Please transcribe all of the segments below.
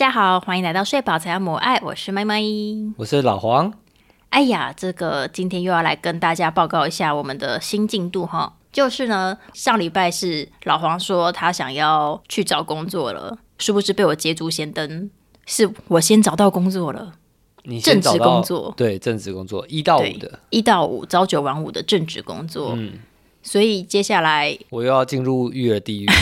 家好，欢迎来到睡宝才要母爱，我是麦麦。我是老黄。哎呀，这个今天又要来跟大家报告一下我们的新进度哈。就是呢，上礼拜是老黄说他想要去找工作了，殊不知被我捷足先登，是我先找到工作了。你正职工作对正职工作一到五的，，一到五朝九晚五的正职工作。嗯，所以接下来，我又要进入育儿地狱。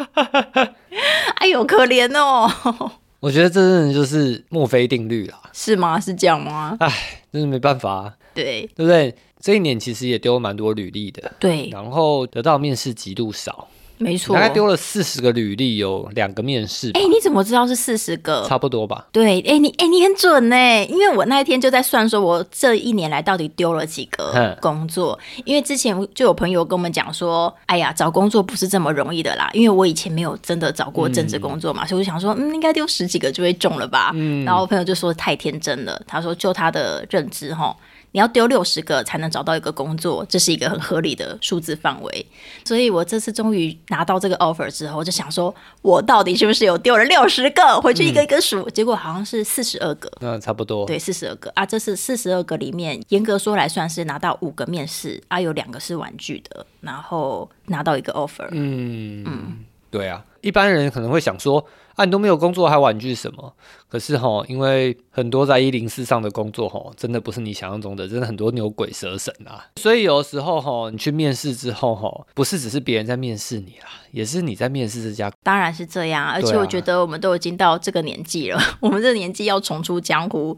哎呦，可怜哦，我觉得这真的就是墨菲定律啦，是吗？是这样吗？真是没办法、啊，对。对不对？这一年其实也丢了蛮多履历的，对，然后得到面试极度少，没错。大概丢了四十个履历，有两个面试吧，哎、你怎么知道是四十个？差不多吧。对，哎、你哎、你很准呢，因为我那一天就在算，说我这一年来到底丢了几个嗯工作。因为之前就有朋友跟我们讲说，哎呀，找工作不是这么容易的啦。因为我以前没有真的找过正职工作嘛，所以我就想说，嗯，应该丢十几个就会中了吧。嗯然后我朋友就说太天真了，他说就他的认知哈。你要丢六十个才能找到一个工作，这是一个很合理的数字范围。所以我这次终于拿到这个 offer 之后，我就想说，我到底是不是有丢了六十个？回去一个一个数，结果好像是四十二个。嗯差不多，对，四十二个啊，这是四十二个里面，严格说来算是拿到五个面试啊，有两个是玩具的，然后拿到一个 offer。嗯嗯对啊，一般人可能会想说，啊，你都没有工作还婉拒什么？可是哈，因为很多在一零四上的工作哈，真的不是你想象中的，真的很多牛鬼蛇神啊。所以有的时候哈，你去面试之后哈，不是只是别人在面试你啦，也是你在面试这家。当然是这样，而且我觉得我们都已经到这个年纪了，我们这个年纪要重出江湖，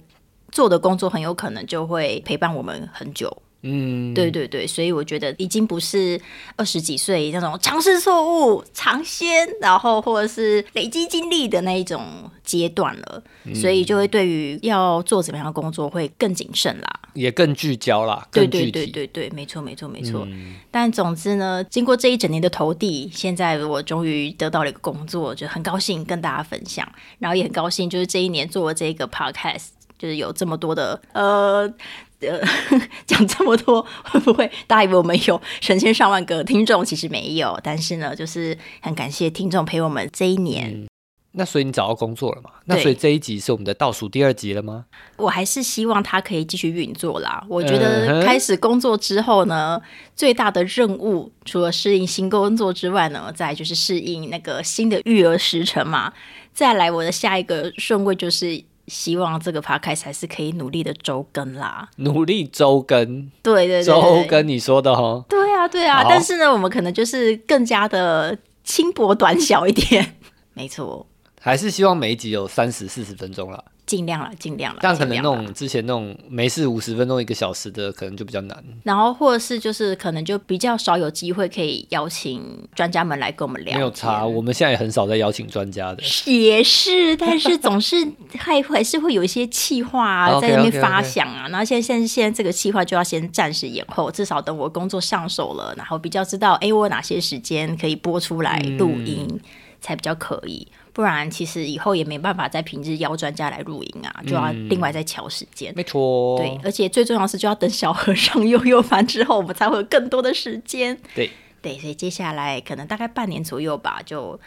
做的工作很有可能就会陪伴我们很久。嗯，对对对，所以我觉得已经不是二十几岁那种尝试错误、尝鲜，然后或者是累积经历的那一种阶段了，所以就会对于要做怎么样的工作会更谨慎啦。也更聚焦啦，对对。对对对，没错没错没错。嗯但总之呢，经过这一整年的投递，现在我终于得到了一个工作，就很高兴跟大家分享，然后也很高兴，就是这一年做了这个 podcast，就是有这么多的呃。呃，讲这么多会不会大家以为我们有成千上万个听众？其实没有，但是呢，就是很感谢听众陪我们这一年。那所以你找到工作了嘛？那所以这一集是我们的倒数第二集了吗？我还是希望它可以继续运作啦。我觉得开始工作之后呢，最大的任务除了适应新工作之外呢，再就是适应那个新的育儿时程嘛。再来，我的下一个顺位就是希望这个 podcast 还是可以努力的周更啦。努力周更，对对对周，更你说的哈。对啊对啊。但是呢，我们可能就是更加的轻薄短小一点。没错，还是希望每一集有三十四十分钟啦，尽量了，尽量了。但可能那种之前那种没事五十分钟一个小时的，可能就比较难。然后或者是就是可能就比较少有机会可以邀请专家们来跟我们聊，没有差，我们现在也很少在邀请专家的。也是，但是总是还还是会有一些企划啊，在那边发想啊。然后现在现在现在这个企划就要先暂时延后，至少等我工作上手了，然后比较知道哎我有哪些时间可以播出来录音、嗯才比较可以。不然其实以后也没办法在平日邀专家来录音啊，就要另外再调时间。没错，对，而且最重要的是，就要等小和尚悠悠翻之后，我们才会有更多的时间。对，对，所以接下来可能大概半年左右吧，就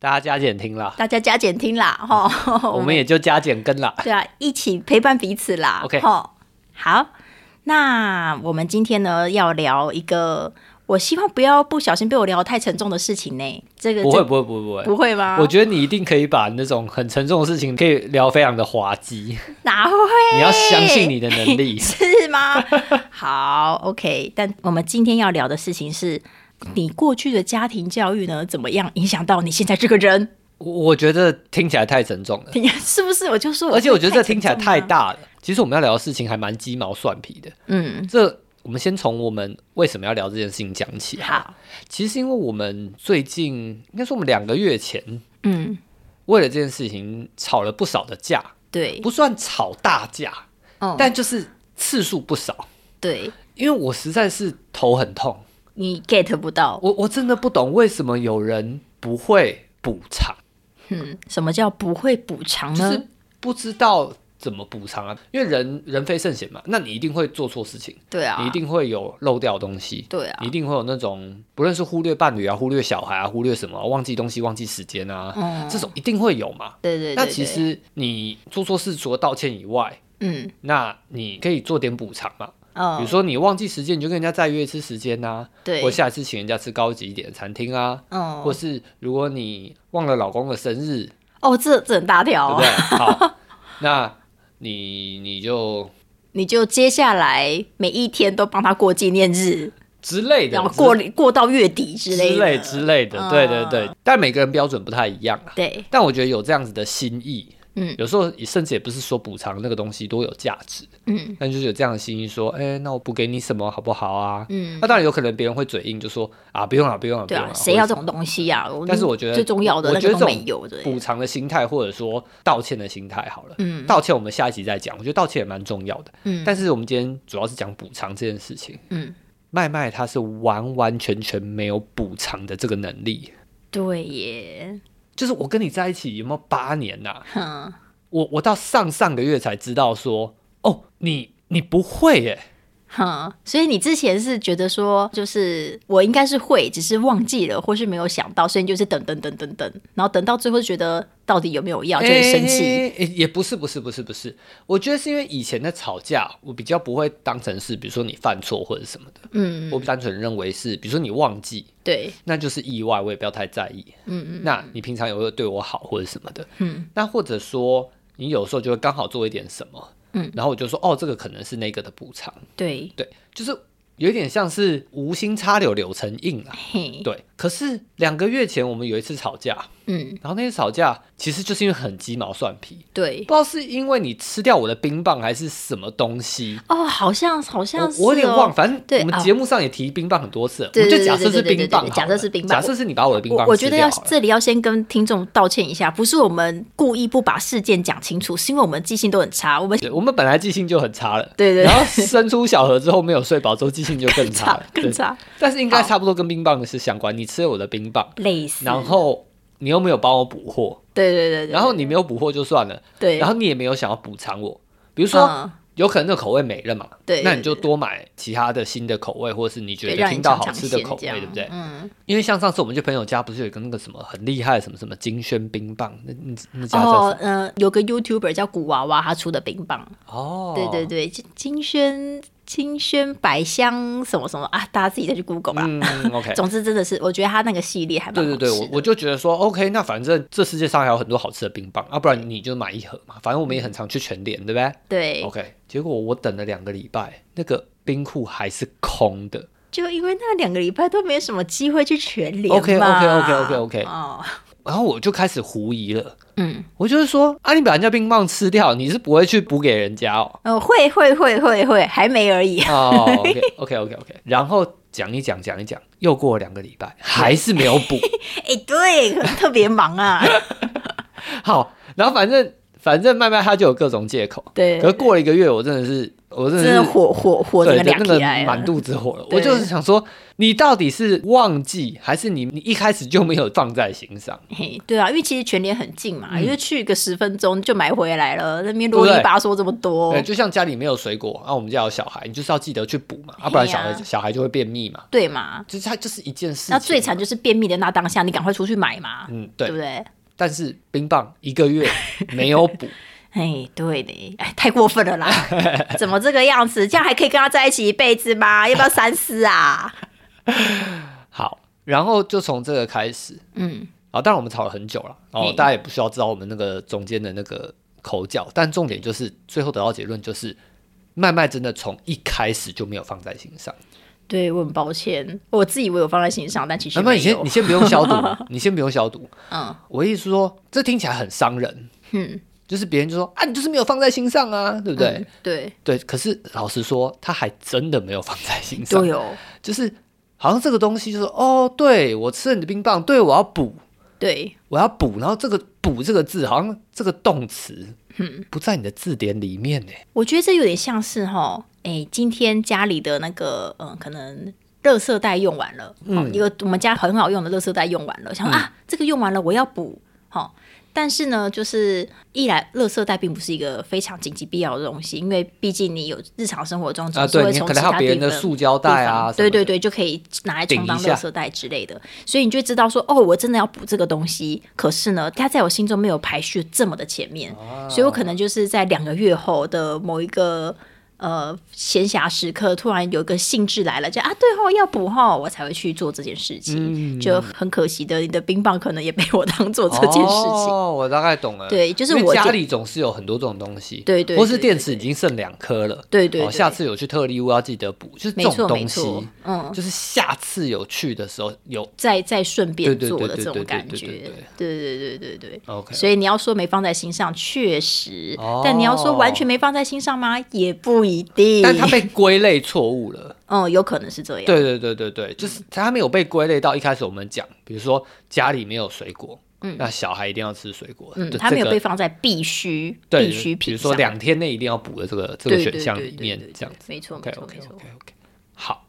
大家加减听啦，大家加减听啦，哈，我们也就加减跟啦。对啊，一起陪伴彼此啦。OK 齁好，那我们今天呢要聊一个，我希望不要不小心被我聊太沉重的事情呢。这个不会不会不会不会，不会吗？我觉得你一定可以把那种很沉重的事情可以聊非常的滑稽，哪会？你要相信你的能力。是吗？好，OK。但我们今天要聊的事情是，你过去的家庭教育呢，怎么样影响到你现在这个人？我我觉得听起来太沉重了，是不是？我就说，而且我觉得这听起来太。大了。其实我们要聊的事情还蛮鸡毛蒜皮的。嗯，这我们先从我们为什么要聊这件事情讲起。，好，其实因为我们最近应该说我们两个月前嗯，为了这件事情吵了不少的架，对，不算吵大架，哦，但就是次数不少。对。因为我实在是头很痛，你 get 不到，我我真的不懂为什么有人不会补偿，嗯，什么叫不会补偿呢？就是不知道怎么补偿啊？因为人人非圣贤嘛，那你一定会做错事情，对啊，你一定会有漏掉东西，对啊你一，定会有那种不论是忽略伴侣啊、忽略小孩啊、忽略什么、忘记东西、忘记时间啊，嗯，这种一定会有嘛。对对对，对那其实你做错事除了道歉以外，嗯那你可以做点补偿嘛。嗯，比如说你忘记时间，你就跟人家再约一次时间呐、对，或下一次请人家吃高级一点的餐厅啊，嗯，或是如果你忘了老公的生日，哦，这这很大对条哦不对？，好，那你你就你就接下来每一天都帮他过纪念日，之类的，然后过过到月底之之类的，类之类的，对对对。但每个人标准不太一样啊。对，但我觉得有这样子的心意，嗯有时候也甚至也不是说补偿那个东西多有价值，嗯但就是有这样的心意，说，哎、那我补给你什么好不好啊？嗯，那当然有可能别人会嘴硬，就说啊，不用了，不用了，不对啊用了。，谁要这种东西呀？但是我觉得最重要的那个我觉得这种都没有，补偿的心态，或者说道歉的心态好了。嗯道歉我们下一集再讲，我觉得道歉也蛮重要的。嗯但是我们今天主要是讲补偿这件事情。嗯，麦麦他是完完全全没有补偿的这个能力，对耶，就是我跟你在一起有没有八年呐、哼，我我到上上个月才知道说，哦，你你不会耶，哼，所以你之前是觉得说，就是我应该是会，只是忘记了，或是没有想到，所以你就是等等等等等，然后等到最后觉得到底有没有要，就会生气。也不是不是不是不是，我觉得是因为以前的吵架，我比较不会当成是，比如说你犯错或者什么的，嗯，我单纯认为是，比如说你忘记，对，那就是意外，我也不要太在意。嗯嗯。那你平常有没有对我好或者什么的？嗯，那或者说你有时候就会刚好做一点什么，嗯，然后我就说哦，这个可能是那个的补偿，对，对，就是有点像是无心插柳柳成荫啊。嘿，对，可是两个月前我们有一次吵架，嗯，然后那天吵架其实就是因为很鸡毛蒜皮，对。不，知道是因为你吃掉我的冰棒还是什么东西。哦，好像好像我是、哦，我有点忘，反正我们节目上也提冰棒很多次了，对我们就假设是冰棒假设是冰棒。假设是你把我的冰棒我我觉得要这里要先跟听众道歉一下，不是我们故意不把事件讲清楚，是因为我们记性都很差，我们我们本来记性就很差了，对对然后生出小河之后没有睡饱之后记性就更差了，对 更差，但是应该差不多跟冰棒是相关，你吃了我的冰棒，类似，然后你又没有帮我补货，对对对对，然后你没有补货就算了，对，然后你也没有想要补偿我，比如说。嗯有可能那个口味没了嘛？对那你就多买其他的新的口味，或者是你觉得听到好吃的口味，对不对？嗯，因为像上次我们去朋友家，不是有一个那个什么很厉害的什么什么金萱冰棒，那那那家叫哦什，么？呃，有个 YouTuber 叫古娃娃，他出的冰棒，哦，对对对，金金萱金萱百香什么什么啊，大家自己再去 Google 吧。嗯，OK，总之真的是，我觉得他那个系列还蛮对对对，好我我就觉得说，OK，那反正这世界上还有很多好吃的冰棒啊，不然你就买一盒嘛，反正我们也很常去全联，对不对对，？OK，结果我等了两个礼拜，那个冰库还是空的。就因为那两个礼拜都没什么机会去全联 OK，OK，OK，OK，OK 哦，然后我就开始狐疑了，嗯，我就是说，啊，你把人家冰棒吃掉，你是不会去补给人家哦。哦，会会会会会，还没而已。哦，OK，OK，OK，OK，然后讲一讲，讲一讲，又过了两个礼拜，还是没有补。哎、对，特别忙啊。好，然后反正反正麦麦他就有各种借口。对可是过了一个月，我真的是，我真的是火火火整对，个就那个满肚子火了。我就是想说，你到底是忘记，还是你你一开始就没有放在心上？嘿，对啊，因为其实全年很近嘛，因为去个十分钟就买回来了，那边啰里吧嗦这么多对，，就像家里没有水果，啊，我们家有小孩，你就是要记得去补嘛，啊，不然小孩、小孩就会便秘嘛。对嘛？就是它就是一件事。那最惨就是便秘的那当下，你赶快出去买嘛，嗯，对对不。对？但是冰棒一个月 没有补，哎，对的，哎，太过分了啦！怎么这个样子？这样还可以跟他在一起一辈子吗？要不要三思啊？好，然后就从这个开始，嗯，啊，当然我们吵了很久了，哦嘿，大家也不需要知道我们那个中间的那个口角，但重点就是最后得到结论就是，麦麦真的从一开始就没有放在心上。对我很抱歉，我自以为我放在心上，但其实麦麦，没有。你先你。先不用消毒，你先不用消毒。嗯。我意思是说，这听起来很伤人，嗯，就是别人就说啊，你就是没有放在心上啊，对不对？嗯对。对，可是老实说，他还真的没有放在心上，对哦，就是好像这个东西就是哦，对我吃了你的冰棒，对我要补，对。我要补，然后这个“补”这个字，好像这个动词，嗯。不在你的字典里面呢。我觉得这有点像是哈，哎，今天家里的那个嗯，可能。垃圾袋用完了，嗯，一个我们家很好用的垃圾袋用完了，想说、啊，这个用完了我要补，好，但是呢，就是一来，垃圾袋并不是一个非常紧急必要的东西，因为毕竟你有日常生活中总是会从其可能还有别人他地方。的塑胶袋啊，对对对，就可以拿来充当垃圾袋之类的，所以你就知道说，哦，我真的要补这个东西，可是呢，它在我心中没有排序这么的前面，啊所以我可能就是在两个月后的某一个呃闲暇时刻突然有个兴致来了就啊对哦要补后我才会去做这件事情。就很可惜的你的冰棒可能也被我当做这件事情。哦我大概懂了。对就是我家里总是有很多这种东西。对对或是电池已经剩两颗了对对下次有去特例屋要记得补就是这种东西嗯。就是下次有去的时候有再再顺便做的这种感觉。对对对。对对 ok 所以你要说没放在心上确实。但你要说完全没放在心上吗？也不一定。但他被归类错误了。哦，有可能是这样。对对对对对，就是他没有被归类到一开始我们讲，比如说家里没有水果，嗯，那小孩一定要吃水果，嗯，就它没有被放在必须必需品比如说两天内一定要补的这个这个选项里面这样子。没错没错没错 OK OK，好，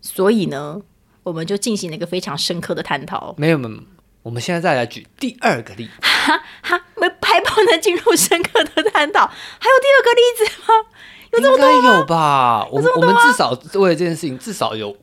所以呢，我们就进行了一个非常深刻的探讨。没有没有，我们现在再来举第二个例子。哈，没还不能进入深刻的探讨，还有第二个例子吗？有这么应该有吧？我们我们至少为了这件事情，至少有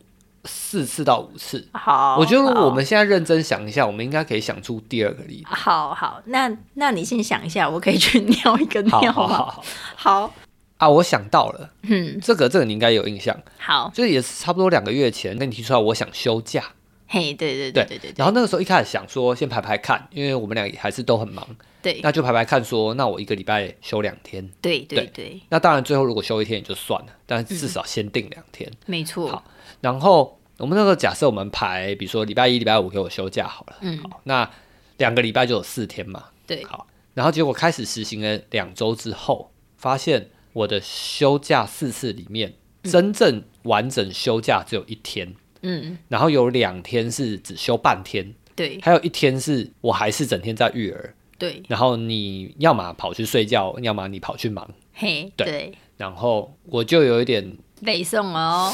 四次到五次。好，我觉得好我们现在认真想一下，我们应该可以想出第二个例子。好好，那那你先想一下，我可以去尿一个尿吗？好好好好，啊！我想到了，嗯，这个这个你应该有印象，好，就是也是差不多两个月前跟你提出来，我想休假。嘿，对对对对对然后那个时候一开始想说先排排看，因为我们俩也还是都很忙，对。那就排排看说，那我一个礼拜休两天。对对对对，那当然最后如果休一天也就算了，但至少先定两天。没错。好，然后我们那个假设我们排，比如说礼拜一、礼拜五给我休假好了，嗯，好，那两个礼拜就有四天嘛，对，好，然后结果开始实行了两周之后，发现我的休假四次里面，真正完整休假只有一天，嗯，然后有两天是只休半天，对。还有一天是我还是整天在育儿，对，然后你要么跑去睡觉，要么你跑去忙，嘿，对对，然后我就有一点北宋哦，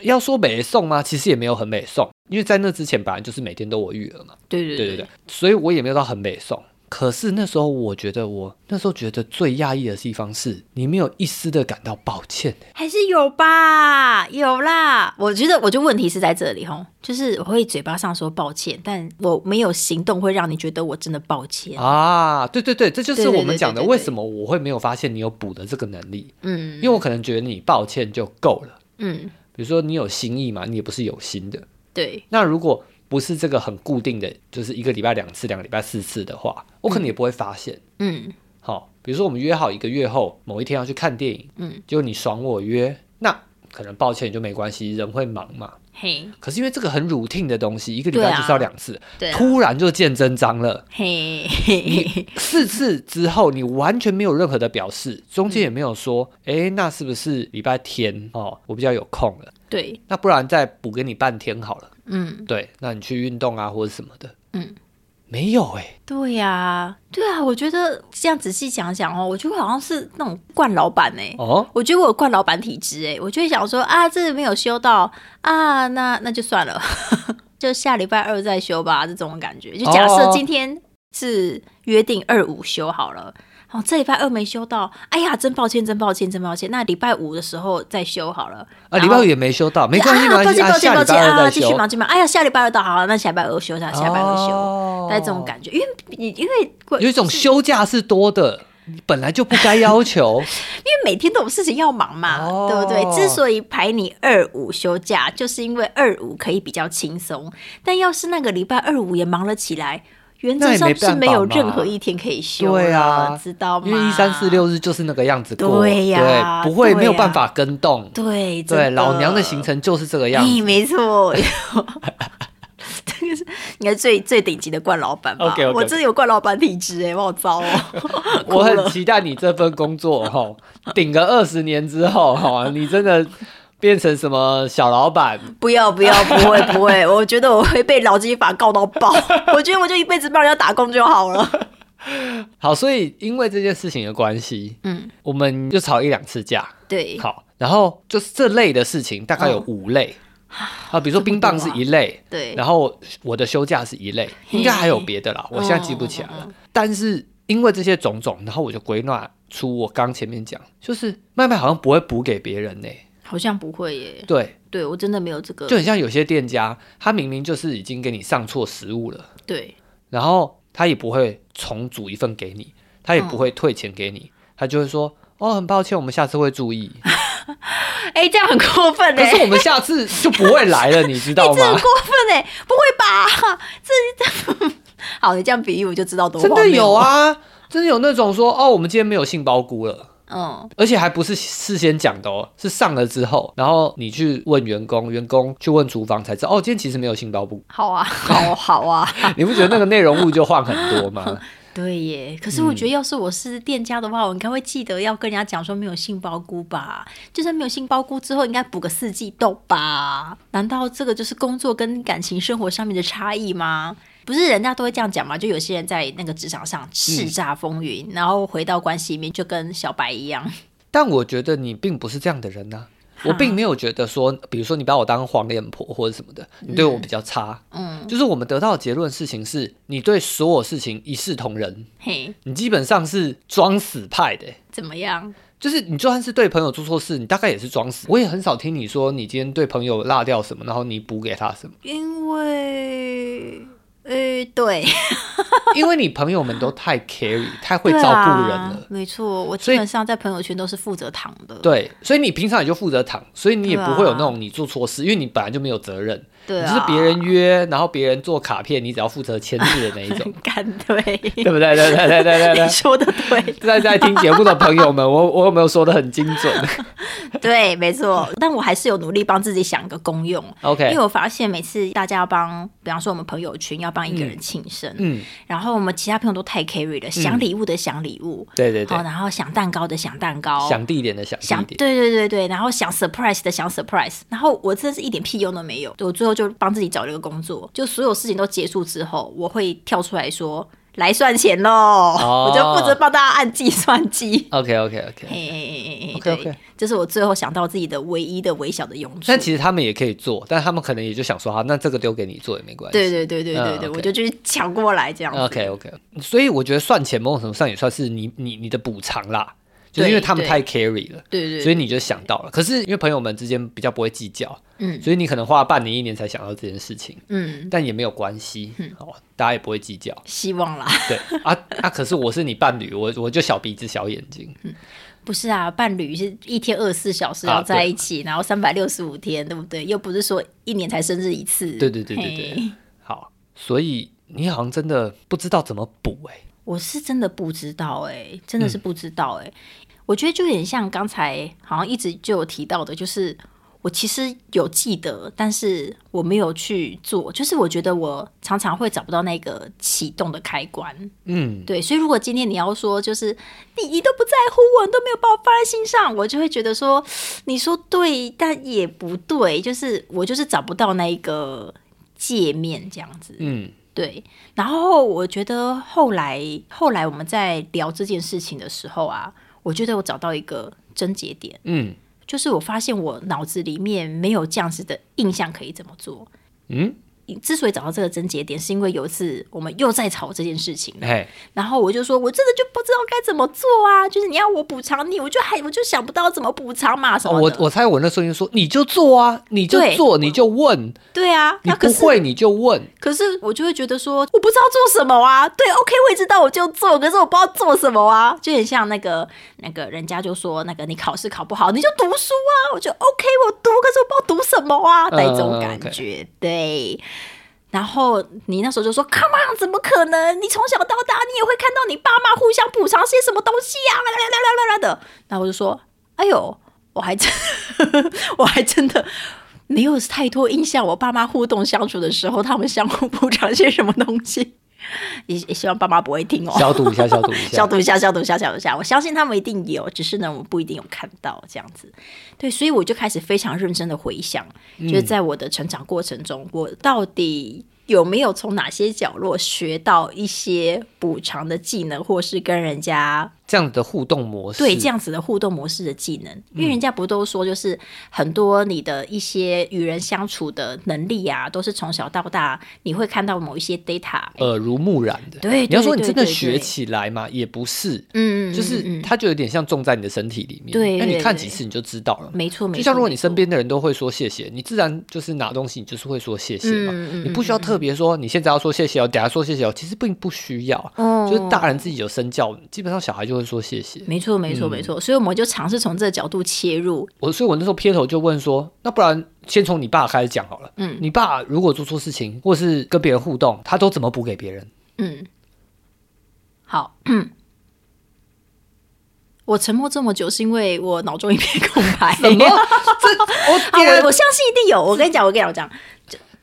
要说北宋吗？其实也没有很北宋，因为在那之前本来就是每天都我育儿嘛，对对对。对对，所以我也没有到很美送。可是那时候我觉得我那时候觉得最压抑的地方是你没有一丝的感到抱歉，还是有吧，有啦。我觉得，我觉得问题是在这里吼，就是我会嘴巴上说抱歉，但我没有行动会让你觉得我真的抱歉。啊，对对对，这就是我们讲的为什么我会没有发现你有补的这个能力，嗯因为我可能觉得你抱歉就够了。嗯，比如说你有心意嘛，你也不是有心的。对，那如果不是这个很固定的，就是一个礼拜两次、两个礼拜四次的话，我可能也不会发现。嗯。好，比如说我们约好一个月后某一天要去看电影，嗯，结果你爽我约，那可能抱歉就没关系，人会忙嘛。嘿。可是因为这个很 routine 的东西，一个礼拜就是要两次，对啊突然就见真章了。嘿，四次之后，你完全没有任何的表示，中间也没有说，诶，那是不是礼拜天哦，我比较有空了，对，那不然再补给你半天好了。嗯。对，那你去运动啊或者什么的，嗯。没有哎，对呀、对啊，我觉得这样仔细想想哦，我觉得好像是那种惯老板哎、哦，我觉得我有惯老板体质哎，我就会想说啊，这个没有修到。啊，那那就算了，就下礼拜二再修吧，这种感觉。就假设哦。今天是约定二五修好了。哦，这礼拜二没修到，哎呀，真抱歉，真抱歉，真抱歉。那礼拜五的时候再修好了。啊，礼拜五也没休到，没关系，没啊，关系，啊，抱歉，抱歉，抱歉啊。继续忙，继续忙。哎呀，下礼拜二到，好，那下礼拜二休，下下礼拜二休，哦大概这种感觉。因为你因为有一种休假是多的，你本来就不该要求。因为每天都有事情要忙嘛，哦对不对？之所以排你二五休假，就是因为二五可以比较轻松。但要是那个礼拜二五也忙了起来，原则上是没有任何一天可以休对，啊知道吗？因为一三四六日就是那个样子过，对呀对不会没有办法跟动。对对，老娘的行。程就是这个样哎，子。没错，这个是应该最最顶级的冠老板吧我真的有冠老板体质哎，我好糟哦。我很期待你这份工作哈，顶个二十年之后哈，你真的变成什么小老板？不要不要，不会不会，我觉得我会被劳基法告到爆。我觉得我就一辈子帮人家打工就好了。好，所以因为这件事情的关系，嗯，我们就吵一两次架。对，好，然后就是这类的事情大概有五类。啊，比如说冰棒是一类，对，然后我的休假是一类，嘿应该还有别的啦，我现在记不起来了。但是因为这些种种，然后我就归纳出我刚前面讲，就是麦麦好像不会补给别人呢、好像不会耶。对，对我真的没有这个，就很像有些店家，他明明就是已经给你上错食物了，对，然后他也不会重煮一份给你，他也不会退钱给你，他就会说。哦，很抱歉，我们下次会注意。哎，这样很过分哎，可是我们下次就不会来了，你知道吗？这很过分哎，不会吧？这 这，好，你这样比喻我就知道多真的有，啊，真的有那种说，哦，我们今天没有杏鲍菇了。嗯，而且还不是事先讲的哦，是上了之后，然后你去问员工，员工去问厨房才知道，哦，今天其实没有杏鲍菇。好啊，好 好啊，你不觉得那个内容物就换很多吗？对耶。可是我觉得，要是我是店家的话，我应该会记得要跟人家讲说没有杏鲍菇吧。就算没有杏鲍菇之后，应该补个四季豆吧？难道这个就是工作跟感情生活上面的差异吗？不是人家都会这样讲嘛？就有些人在那个职场上叱咤风云，然后回到关系里面就跟小白一样。但我觉得你并不是这样的人呐、我并没有觉得说，比如说你把我当黄脸婆或者什么的，你对我比较差。嗯，就是我们得到的结论事情是，你对所有事情一视同仁，嘿，你基本上是装死派的。怎么样？就是你就算是对朋友做错事，你大概也是装死。我也很少听你说你今天对朋友落掉什么，然后你补给他什么，因为，呃，对，因为你朋友们都太 carry，太会照顾啊人了。没错，我基本上在朋友圈都是负责躺的。对，所以你平常也就负责躺，所以你也不会有那种你做错事，因为你本来就没有责任，对啊，你就是别人约，然后别人做卡片，你只要负责签字的那一种，干对，对不对？对对对对对对。你。说的对，在在听节目的朋友们，我我有没有说的很精准？对，没错。但我还是有努力帮自己想一个功用，？OK，因为我发现每次大家要帮，比方说我们朋友圈要帮一个人庆生，嗯，然后我们其他朋友都太 carry 了，想礼物的想礼物，对对对。好，，然后想蛋糕的想蛋糕，想地点的想想地点，对对对对，然后想 surprise 的想 surprise，然后我真的是一点屁用都没有。我最后就帮自己找了一个工作，就所有事情都结束之后，我会跳出来说来算钱喽，哦我就负责帮大家按计算机。OK OK OK。嘿嘿嘿嘿嘿，OK，OK 对，这是我最后想到自己的唯一的微小的用处。但其实他们也可以做，但他们可能也就想说，好，那这个丢给你做也没关系。对对对对对嗯对，，OK 我就去抢过来这样子。OK OK，所以我觉得算钱某种程度上也算是你你你的补偿啦，就是因为他们太 carry 了，对对，所以你就想到了。可是因为朋友们之间比较不会计较，嗯所以你可能花了半年一年才想到这件事情，嗯，但也没有关系，哦，大家也不会计较。希望啦。对啊啊，可是我是你伴侣，我我就小鼻子小眼睛，不是啊，伴侣是一天二十四小时啊要在一起，然后三百六十五天，对不对？又不是说一年才生日一次。对对对对对好，所以你好像真的不知道怎么补哎、我是真的不知道哎、真的是不知道哎、我觉得就有点像刚才好像一直就有提到的，就是我其实有记得，但是我没有去做。就是我觉得我常常会找不到那个启动的开关。嗯，对，所以如果今天你要说，就是你你都不在乎我，你都没有把我放在心上，我就会觉得说，你说对，但也不对，就是我就是找不到那一个界面这样子。嗯对，然后我觉得后来后来我们在聊这件事情的时候啊，我觉得我找到一个症结点，嗯就是我发现我脑子里面没有这样子的印象可以怎么做。嗯，之所以找到这个症结点，是因为有一次我们又在吵这件事情，哎，然后我就说，我真的就不知道该怎么做啊！就是你要我补偿你，我就还我就想不到怎么补偿嘛什哦么的。我我猜我那时候就说你就做啊，你就做，你就问，对啊，你那不会你就问，可是我就会觉得说，我不知道做什么啊。对，OK，我也知道我就做，可是我不知道做什么啊。就很像那个那个人家就说，那个你考试考不好，你就读书啊。我就 OK，我读，可是我不知道读什么啊，嗯那种感觉。对。然后你那时候就说：“Come on，怎么可能？你从小到大，你也会看到你爸妈互相补偿些什么东西呀、啦啦啦啦啦啦的。”然后我就说：“哎呦，我还真，我还真的没有太多印象，我爸妈互动相处的时候，他们相互补偿些什么东西。也也希望爸妈不会听哦，消毒一下，消毒一下，消毒一下，消毒一下，消毒一下。我相信他们一定有，只是呢，我们不一定有看到这样子。对，所以我就开始非常认真的回想，就是在我的成长过程中，我到底有没有从哪些角落学到一些补偿的技能，或是跟人家这样子的互动模式，对这样子的互动模式的技能，因为人家不都说，就是很多你的一些与人相处的能力啊，都是从小到大你会看到某一些 data，耳濡目染的。对，你要说你真的学起来嘛，也不是，嗯，嗯就是嗯嗯。它就有点像种在你的身体里面。对那你看几次你就知道了。没错没错，就像如果你身边的人都会说谢谢，你自然就是拿东西，你就是会说谢谢嘛。嗯嗯你不需要特别说你现在要说谢谢哦，等下说谢谢哦，其实并不需要。哦。就是大人自己有身教，基本上小孩就会说谢谢。没错没错没嗯错，所以我们就尝试从这个角度切入，我所以，我那时候撇头就问说，那不然先从你爸开始讲好了。嗯你爸如果做错事情，或是跟别人互动，他都怎么补给别人？嗯，好，我沉默这么久是因为我脑中一片空白。什么？这我 我我相信一定有。我跟你讲，我跟你讲，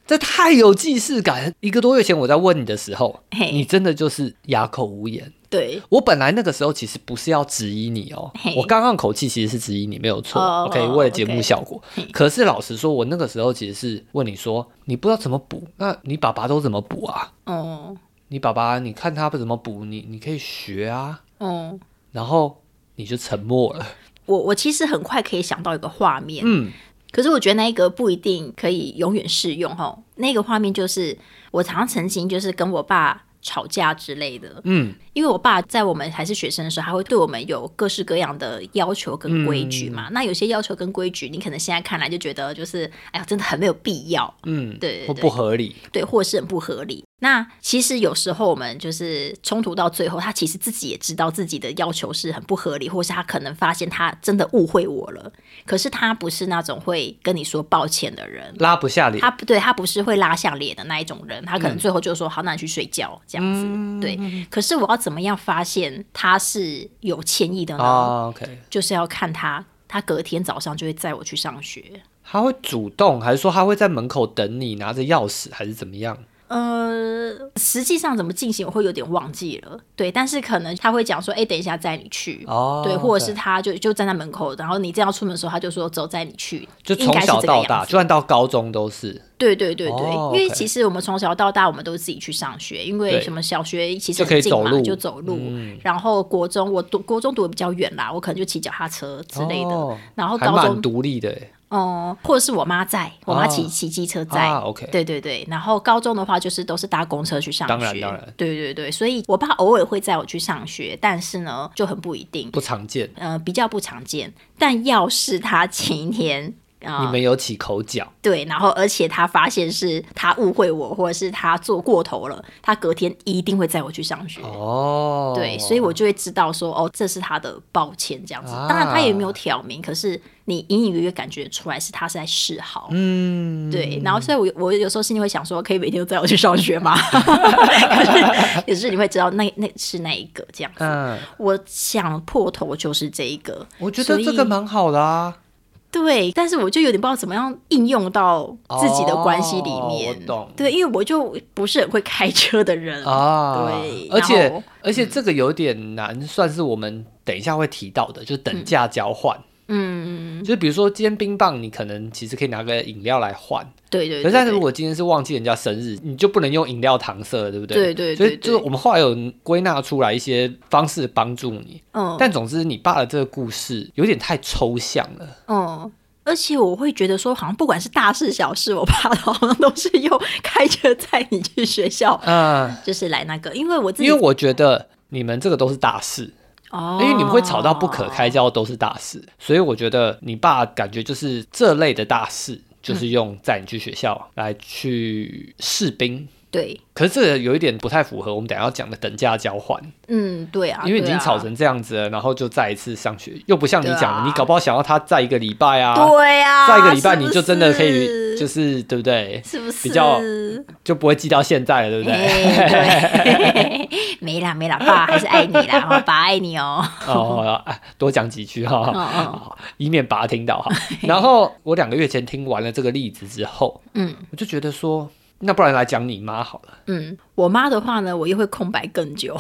这太有既视感。一个多月前我在问你的时候，你真的就是哑口无言。对，我本来那个时候其实不是要质疑你哦嘿，我刚刚口气其实是质疑你，没有错。哦 OK，哦为了节目效果。可是老实说，我那个时候其实是问你说，你不知道怎么补，那你爸爸都怎么补啊？哦你爸爸，你看他怎么补，你你可以学啊。哦，然后你就沉默了。我我其实很快可以想到一个画面，嗯，可是我觉得那一个不一定可以永远适用哈。那个画面就是我常常曾经就是跟我爸吵架之类的，嗯，因为我爸在我们还是学生的时候，他会对我们有各式各样的要求跟规矩嘛。那有些要求跟规矩，你可能现在看来就觉得就是，哎呀，真的很没有必要，嗯，或对对对不合理。对，或是很不合理。那其实有时候我们就是冲突到最后，他其实自己也知道自己的要求是很不合理，或是他可能发现他真的误会我了。可是他不是那种会跟你说抱歉的人，拉不下脸，他不对他不是会拉下脸的那一种人，他可能最后就说、好，那你去睡觉这样子。对，可是我要怎么样发现他是有歉意的呢？啊，OK，就是要看他，他隔天早上就会载我去上学。他会主动，还是说他会在门口等你，拿着钥匙，还是怎么样？呃，实际上怎么进行我会有点忘记了，对，但是可能他会讲说，哎、等一下载你去，哦对，或者是他就就站在门口，然后你这样出门的时候，他就说走，载你去，就从小到大，就算到高中都是。对对对对，哦因为其实我们从小到大，我们都是自己去上学，因为什么小学其实很近嘛，就走路。嗯。然后国中我读国中读的比较远啦，我可能就骑脚踏车之类的。哦然后高中独立的耶哦、或者是我妈在，我妈骑哦骑机车在。啊，OK，对对对，然后高中的话就是都是搭公车去上学，当然当然。对对对，所以我爸偶尔会载我去上学，但是呢就很不一定，不常见。呃，比较不常见。但要是他前一天啊、你们有起口角，对，然后而且他发现是他误会我，或者是他做过头了，他隔天一定会载我去上学。哦，对，所以我就会知道说，哦，这是他的抱歉这样子。啊当然他也没有挑明，可是你隐隐约约感觉出来是他是在示好。嗯，对，然后所以我我有时候心里会想说，可以每天都载我去上学吗？可是你会知道那那是那一个这样子。嗯，我想破头就是这一个，我觉得这个蛮好的啊。对，但是我就有点不知道怎么样应用到自己的关系里面。哦我懂对，因为我就不是很会开车的人。啊，对而且而且这个有点难，算是我们等一下会提到的，就是等价交换。嗯，就是比如说今天冰棒，你可能其实可以拿个饮料来换，对对对可是但是如果今天是忘记人家生日，你就不能用饮料搪塞了，对不对？对对对所以就是我们后来有归纳出来一些方式帮助你，嗯，但总之你爸的这个故事有点太抽象了。嗯。而且我会觉得说，好像不管是大事小事，我爸好像都是用开车载你去学校，嗯，就是来那个。因为我自己因为我觉得你们这个都是大事，哦，因为你们会吵到不可开交都是大事，所以我觉得你爸感觉就是这类的大事，就是用载你去学校来去试兵。对，可是这个有一点不太符合我们等下要讲的等价交换，嗯，对啊，因为已经吵成这样子了，然后就再一次上学，又不像你讲的，啊。你搞不好想要他再一个礼拜啊，对啊，再一个礼拜你就真的可以，是就是对不对？是不是？比较就不会记到现在了，对不对？没啦没啦，爸还是爱你啦，我 爸爱你哦。哦，哎多讲几句哈，以免爸听到哈。然后我两个月前听完了这个例子之后，嗯。我就觉得说，那不然来讲你妈好了。嗯，我妈的话呢，我又会空白更久。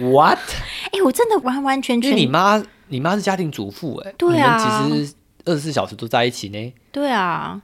What？哎、我真的完完全因全为你妈，你妈是家庭主妇，哎，对啊你们其实二十四小时都在一起呢。对啊，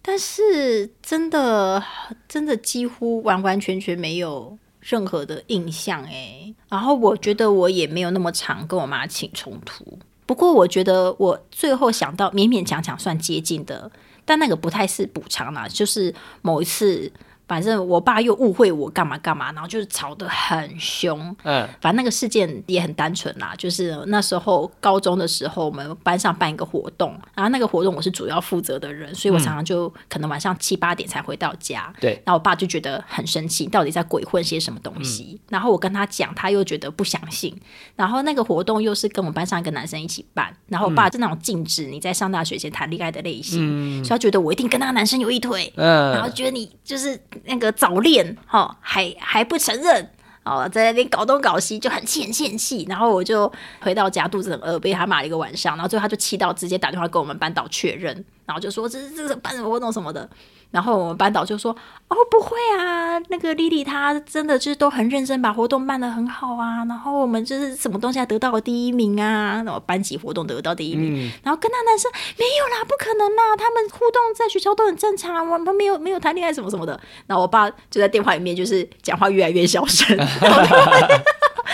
但是真的真的几乎完完全全没有任何的印象哎。然后我觉得我也没有那么常跟我妈起冲突。不过我觉得我最后想到勉勉强强算接近的，但那个不太是补偿啦，就是某一次。反正我爸又误会我干嘛干嘛，然后就是吵得很凶。嗯，反正那个事件也很单纯啦，就是那时候高中的时候，我们班上办一个活动，然后那个活动我是主要负责的人，所以我常常就可能晚上七八点才回到家。对，然后我爸就觉得很生气，到底在鬼混些什么东西？然后我跟他讲，他又觉得不相信。然后那个活动又是跟我们班上一个男生一起办，然后我爸是那种禁止你在上大学前谈恋爱的类型，所以他觉得我一定跟那个男生有一腿，然后觉得你就是。那个早恋，哈，还还不承认，哦，在那边搞东搞西，就很气很气气。然后我就回到家，肚子很饿，被他骂了一个晚上。然后最后他就气到直接打电话跟我们班导确认，然后就说这这个办什么活动什么的。然后我们班导就说：“哦，不会啊，那个丽丽她真的就是都很认真，把活动办得很好啊。然后我们就是什么东西还得到了第一名啊，然后班级活动得到第一名。然后跟那男生没有啦，不可能啦，他们互动在学校都很正常，我们没有没有谈恋爱什么什么的。然后我爸就在电话里面就是讲话越来越小声。” 然后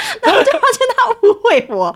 然后就发现他误会我，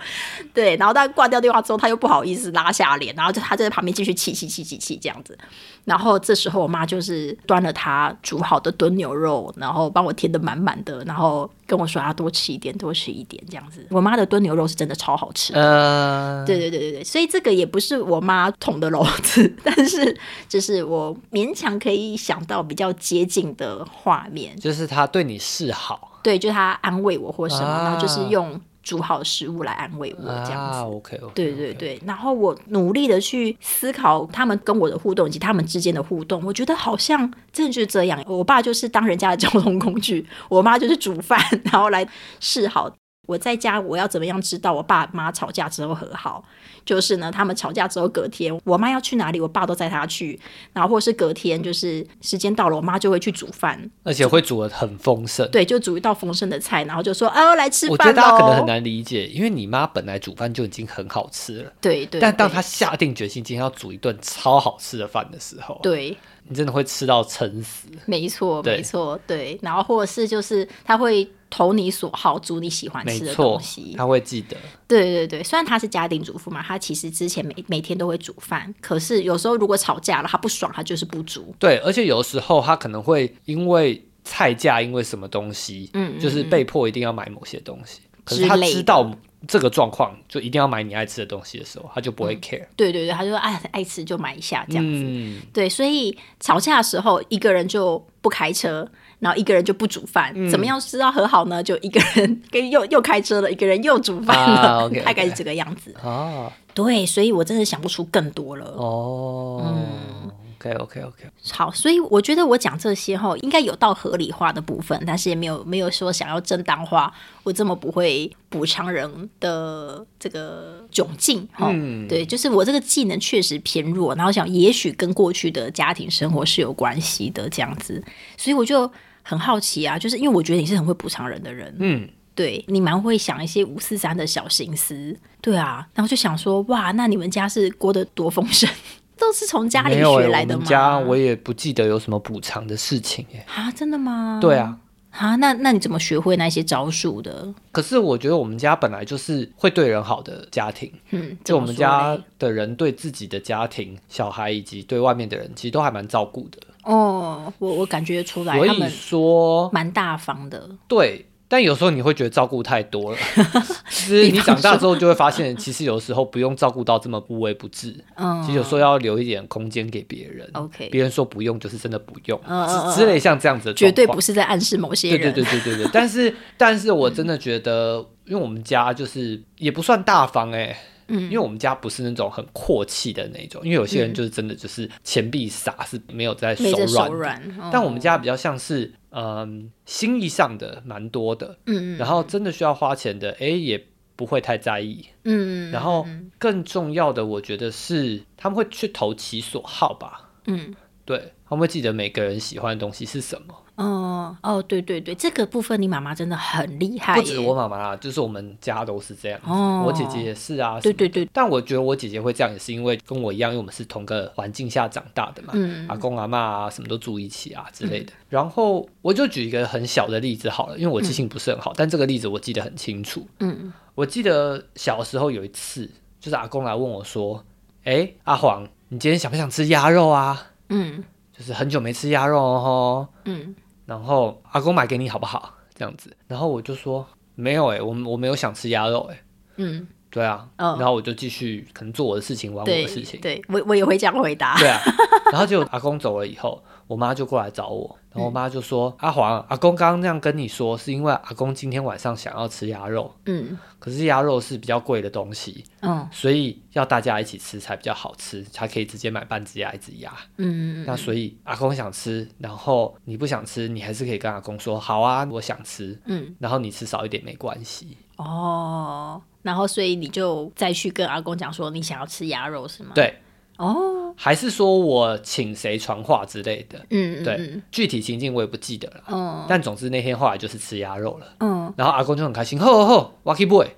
对，然后他挂掉电话之后，他又不好意思拉下脸，然后就他就在旁边继续气气气气气这样子。然后这时候我妈就是端了他煮好的炖牛肉，然后帮我填的满满的，然后跟我说要多吃一点，多吃一点这样子。我妈的炖牛肉是真的超好吃，呃，对对对对对，所以这个也不是我妈捅的篓子，但是就是我勉强可以想到比较接近的画面，就是她对你示好。对，就他安慰我或什么，然后就是用煮好的食物来安慰我这样子。OK OK。对对对，然后我努力的去思考他们跟我的互动以及他们之间的互动，我觉得好像真的就是这样。我爸就是当人家的交通工具，我妈就是煮饭，然后来示好。我在家，我要怎么样知道我爸妈吵架之后和好？就是呢，他们吵架之后隔天，我妈要去哪里，我爸都载她去。然后或是隔天，就是时间到了，我妈就会去煮饭，而且会煮的很丰盛。对，就煮一道丰盛的菜，然后就说：“哦，来吃饭。”我觉得大家可能很难理解，因为你妈本来煮饭就已经很好吃了。对对。但当她下定决心今天要煮一顿超好吃的饭的时候，对。你真的会吃到撑死，没错，没错，对。然后或者是就是他会投你所好，煮你喜欢吃的东西，他会记得。对对对，虽然他是家庭主妇嘛，他其实之前每每天都会煮饭，可是有时候如果吵架了，他不爽，他就是不煮。对，而且有时候他可能会因为菜价，因为什么东西，嗯，就是被迫一定要买某些东西，可是他知道。这个状况就一定要买你爱吃的东西的时候，他就不会 care。对对对，他就爱爱吃就买一下这样子。对，所以吵架的时候，一个人就不开车，然后一个人就不煮饭，怎么样知道和好呢？就一个人跟又 又开车了，一个人又煮饭了，大概是这个样子。哦，对，所以我真的想不出更多了。哦，嗯。OK OK OK，好，所以我觉得我讲这些哈，应该有到合理化的部分，但是也没有没有说想要正当化我这么不会补偿人的这个窘境哈。对，就是我这个技能确实偏弱，然后想也许跟过去的家庭生活是有关系的这样子，所以我就很好奇啊，就是因为我觉得你是很会补偿人的人，嗯，对你蛮会想一些五四三的小心思，对啊，然后就想说哇，那你们家是过得多丰盛？都是从家里学来的吗？我家我也不记得有什么补偿的事情耶。啊，真的吗？对啊。啊，那那你怎么学会那些招数的？可是我觉得我们家本来就是会对人好的家庭。嗯，就我们家的人对自己的家庭、小孩以及对外面的人，其实都还蛮照顾的。哦，我我感觉出来，可以说蛮大方的。对。但有时候你会觉得照顾太多了，其实你长大之后就会发现，其实有时候不用照顾到这么无微不至。嗯，其实有时候要留一点空间给别人。OK，别人说不用就是真的不用，之类像这样子的绝对不是在暗示某些人。对对对对对对。但是，但是我真的觉得，因为我们家就是也不算大方哎。嗯，因为我们家不是那种很阔气的那种，因为有些人就是真的就是钱币撒是没有在手软，但我们家比较像是嗯心意上的蛮多的，嗯然后真的需要花钱的，哎也不会太在意，嗯。然后更重要的我觉得是他们会去投其所好吧，嗯，对，他们会记得每个人喜欢的东西是什么。嗯，哦，对对对，这个部分你妈妈真的很厉害耶，不止我妈妈啦，就是我们家都是这样。哦我姐姐也是啊。对对对，但我觉得我姐姐会这样，也是因为跟我一样，因为我们是同个环境下长大的嘛，嗯阿公阿妈啊，什么都住一起啊之类的。然后我就举一个很小的例子好了，因为我记性不是很好，但这个例子我记得很清楚。嗯我记得小时候有一次，就是阿公来问我说：“哎，阿黄，你今天想不想吃鸭肉啊？嗯就是很久没吃鸭肉哦。”嗯然后阿公买给你好不好？这样子，然后我就说没有哎、我我没有想吃鸭肉哎、嗯，对啊，嗯然后我就继续可能做我的事情，玩我的事情，对我我也会这样回答，对啊，然后就阿公走了以后，我妈就过来找我，然后我妈就说：“阿黄，阿公刚刚那样跟你说，是因为阿公今天晚上想要吃鸭肉，嗯可是鸭肉是比较贵的东西，嗯所以要大家一起吃才比较好吃，才可以直接买半只鸭一只鸭。嗯那所以阿公想吃，然后你不想吃，你还是可以跟阿公说好啊，我想吃，嗯，然后你吃少一点没关系。哦，然后所以你就再去跟阿公讲说你想要吃鸭肉是吗？，对，哦，还是说我请谁传话之类的，对，嗯对嗯。具体情境我也不记得了。嗯但总之那天后来就是吃鸭肉了，嗯，然后阿公就很开心，吼吼吼，Lucky Boy，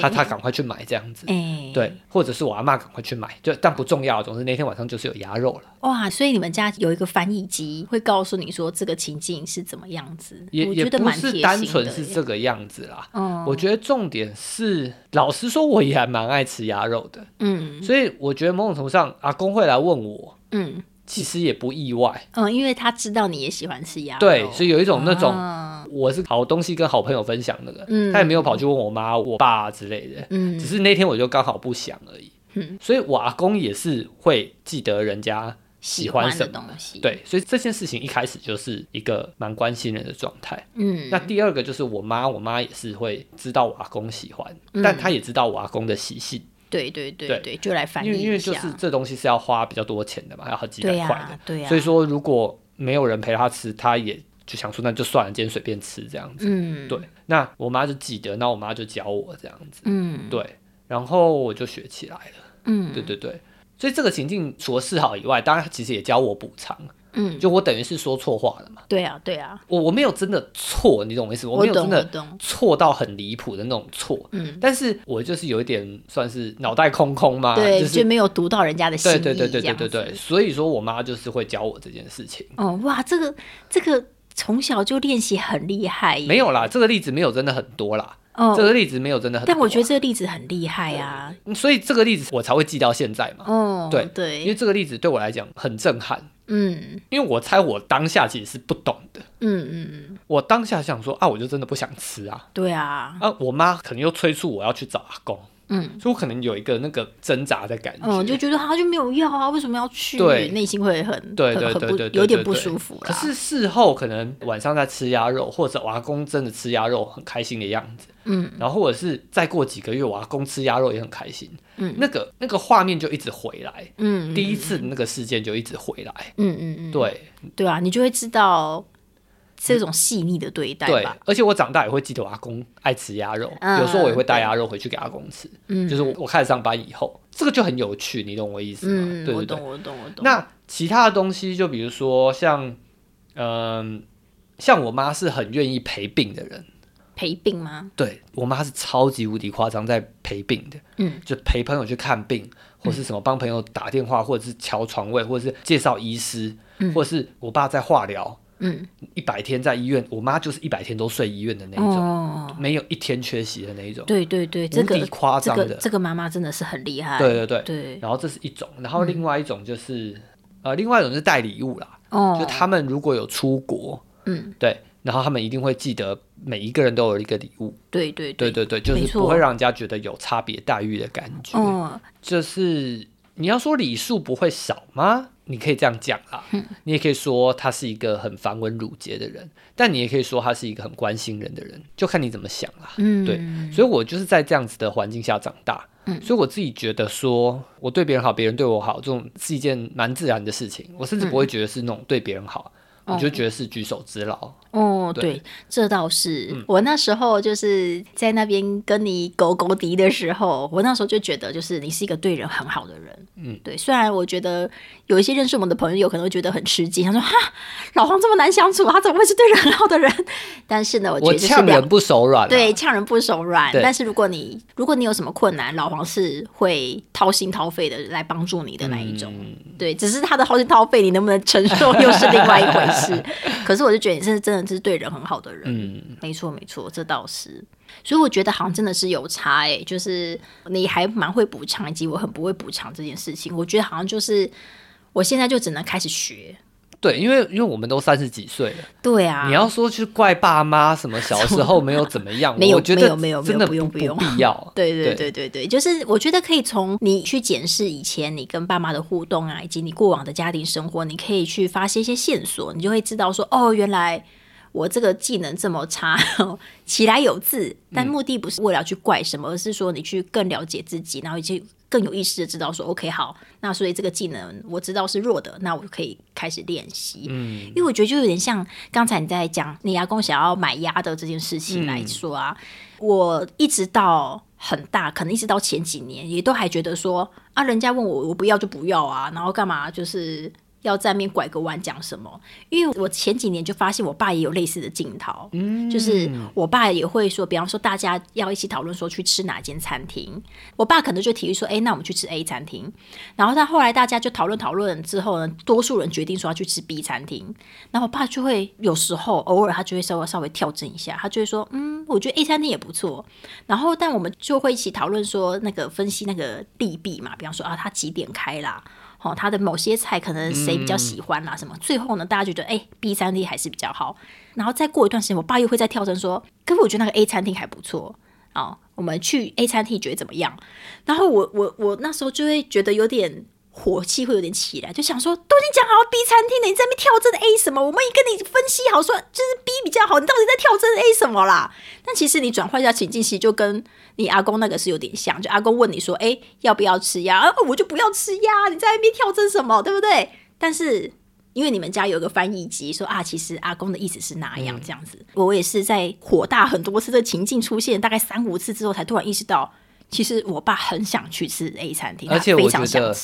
他他赶快去买这样子，哎，对，或者是我阿妈赶快去买，就但不重要，总之那天晚上就是有鸭肉了，哇，所以你们家有一个翻译机，会告诉你说这个情境是怎么样子，也也我觉得不是单纯是耶这个样子啦。嗯。我觉得重点是，老实说，我也还蛮爱吃鸭肉的，嗯。所以我觉得某种程度上，阿公会来问我，嗯其实也不意外。嗯，因为他知道你也喜欢吃鸭肉，对，所以有一种那种啊我是好东西跟好朋友分享那个，嗯。他也没有跑去问我妈、我爸之类的，嗯。只是那天我就刚好不想而已。嗯。所以我阿公也是会记得人家喜喜欢什么。东西，，对，所以这件事情一开始就是一个蛮关心人的状态。嗯，那第二个就是我妈，我妈也是会知道我阿公喜欢，嗯。但她也知道我阿公的习性，对对对对。对，就来翻译因为因为就是这东西是要花比较多钱的嘛，要好几百对块的，呀对呀，所以说如果没有人陪他吃，他也就想说那就算了，今天随便吃这样子。嗯。对，那我妈就记得，那我妈就教我这样子，嗯。对，然后我就学起来了，嗯。对对对。所以这个情境除了示好以外，当然其实也教我补偿，嗯，就我等于是说错话了嘛，对啊对啊，我我没有真的错，你懂我意思？我没有真的错到很离谱的那种错，嗯，但是我就是有一点算是脑袋空空嘛，对，啊就是没有读到人家的心意，对对对对对对，所以说我妈就是会教我这件事情。哦哇，这个这个从小就练习很厉害，没有啦，这个例子没有真的很多啦，哦这，个例子没有真的很。但我觉得这个例子很厉害啊，所以这个例子我才会记到现在嘛。哦，对对。因对，为这个例子对我来讲很震撼，嗯。因为我猜我当下其实是不懂的，嗯嗯嗯，我当下想说啊，我就真的不想吃啊，对啊，啊，我妈可能又催促我要去找阿公，嗯。所以我可能有一个那个挣扎的感觉，嗯，就觉得他就没有要啊，为什么要去？对。内心会很对对对对对有点不舒服啦。可是事后可能晚上在吃鸭肉，或者我阿公真的吃鸭肉很开心的样子，嗯。然后或者是再过几个月我阿公吃鸭肉也很开心，嗯。那个那个画面就一直回来，嗯，第一次那个事件就一直回来，嗯嗯嗯，对。对啊，你就会知道这种细腻的对待对吧。，而且我长大也会记得我阿公爱吃鸭肉，嗯有时候我也会带鸭肉回去给阿公吃，嗯就是我我开始上班以后，这个就很有趣，你懂我意思吗？嗯，我懂，对对对。我懂，我懂。那其他的东西，就比如说像，嗯、像我妈是很愿意陪病的人，陪病吗？对我妈是超级无敌夸张在陪病的，嗯，就陪朋友去看病，或是什么帮朋友打电话，或者是调床位，或者是介绍医师，嗯或者是我爸在化疗，嗯，一百天在医院，我妈就是一百天都睡医院的那一种，哦，没有一天缺席的那一种，对对对，这个夸张的。这个妈妈真的是很厉害。对对对，对，然后这是一种，然后另外一种就是，呃，另外一种是带礼物啦，哦，就他们如果有出国，嗯，对，然后他们一定会记得每一个人都有一个礼物，对对对。对对，就是不会让人家觉得有差别待遇的感觉。哦，就是你要说礼数不会少吗？你可以这样讲啦，嗯。你也可以说他是一个很繁文缛节的人，但你也可以说他是一个很关心人的人，就看你怎么想啦。嗯，对，所以我就是在这样子的环境下长大，嗯。所以我自己觉得说我对别人好，别人对我好，这种是一件蛮自然的事情，我甚至不会觉得是那种对别人好，我就觉得是举手之劳。哦，对对，这倒是。我那时候就是在那边跟你狗狗敌的时候，我那时候就觉得，就是你是一个对人很好的人。嗯，对。虽然我觉得有一些认识我们的朋友有可能会觉得很吃惊，他说：“哈，老黄这么难相处，他怎么会是对人很好的人？” 但是呢，我觉得这是人不手软、啊，对，呛人不手软。但是如果你如果你有什么困难，老黄是会掏心掏肺的来帮助你的那一种。嗯对，只是他的掏心掏肺，你能不能承受又是另外一回事。可是我就觉得你是真的是对人很好的人。嗯，没错没错，这倒是。所以我觉得好像真的是有差哎、就是你还蛮会补偿，以及我很不会补偿这件事情。我觉得好像就是我现在就只能开始学。对，因为因为我们都三十几岁了，对啊，你要说去怪爸妈什么小时候没有怎么样，没有没有没有真的不用不用必要。对对对对对对，就是我觉得可以从你去检视以前你跟爸妈的互动啊，以及你过往的家庭生活，你可以去发现一些线索，你就会知道说，哦，原来我这个技能这么差，起来有字，但目的不是为了去怪什么，而是说你去更了解自己，然后以及更有意识的知道说，OK，好，那所以这个技能我知道是弱的，那我就可以开始练习。嗯，因为我觉得就有点像刚才你在讲你阿公想要买鸭的这件事情来说啊，我一直到很大，可能一直到前几年，也都还觉得说啊，人家问我我不要就不要啊，然后干嘛就是。要在面拐个弯讲什么？因为我前几年就发现我爸也有类似的镜头，嗯，就是我爸也会说，比方说大家要一起讨论说去吃哪间餐厅，我爸可能就提议说，哎、那我们去吃 A 餐厅。然后他后来大家就讨论讨论之后呢，多数人决定说要去吃 B 餐厅，然后我爸就会有时候偶尔他就会稍微稍微调整一下，他就会说，嗯，我觉得 A 餐厅也不错。然后但我们就会一起讨论说那个分析那个利弊嘛，比方说啊，他几点开啦。哦，他的某些菜可能谁比较喜欢啦，什么？最后呢，大家觉得哎、b 餐厅还是比较好。然后再过一段时间，我爸又会再跳针说，可是我觉得那个 A 餐厅还不错哦，我们去 A 餐厅觉得怎么样？然后我我我那时候就会觉得有点火气会有点起来，就想说，都已经讲好 B 餐厅了，你在那边跳针 A 什么？我们也跟你分析好说，就是 B 比较好，你到底在跳针 A 什么啦？但其实你转换一下情境，其实就跟你阿公那个是有点像，就阿公问你说，哎、要不要吃鸭？我就不要吃鸭，你在那边跳针什么？对不对？但是。因为你们家有个翻译机，说啊，其实阿公的意思是哪样，这样子。我也是在火大很多次的情境出现，大概三五次之后，才突然意识到，其实我爸很想去吃 A 餐厅，而且我觉得。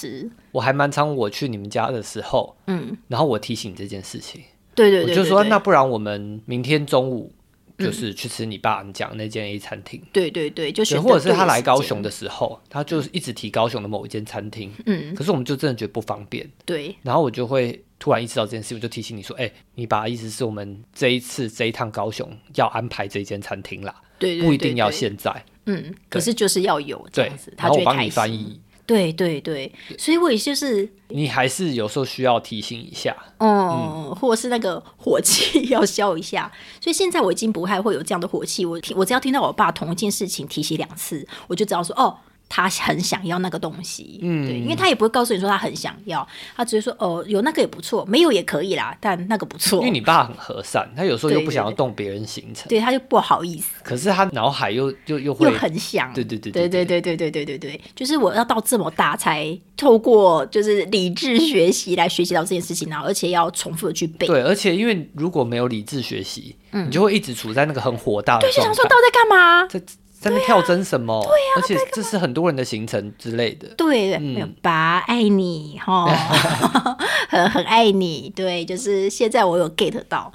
我还蛮常我去你们家的时候，嗯，然后我提醒这件事情，对对对我就说那不然我们明天中午就是去吃你爸你讲那间 A 餐厅。对对对，就是，或者是他来高雄的时候，他就是一直提高雄的某一间餐厅，嗯，可是我们就真的觉得不方便，对。然后我就会突然意识到这件事，我就提醒你说，哎、你爸意思是我们这一次这一趟高雄要安排这间餐厅啦，对对，不一定要现在，嗯，可是就是要有这样子，，他然后我帮你。翻译，对对对，所以我也就是你还是有时候需要提醒一下，嗯，或者是那个火气 要消一下，所以现在我已经不太会有这样的火气。我听我只要听到我爸同一件事情提起两次，我就知道说哦。他很想要那个东西，嗯，对，因为他也不会告诉你说他很想要，他只是说哦，有那个也不错，没有也可以啦，但那个不错。因为，你爸很和善，他有时候又不想要动别人行程，对，他就不好意思，可是他脑海又又又很想，对对对对对对。对对对对就是我要到这么大才透过就是理智学习来学习到这件事情，然后而且要重复的去背，对，而且因为如果没有理智学习，嗯。你就会一直处在那个很火大的对就想说到底在干嘛？在在那跳针什么？对而且这是很多人的行程之类的。对，有爸爱你哈，很很爱你。对，就是现在我有 get 到，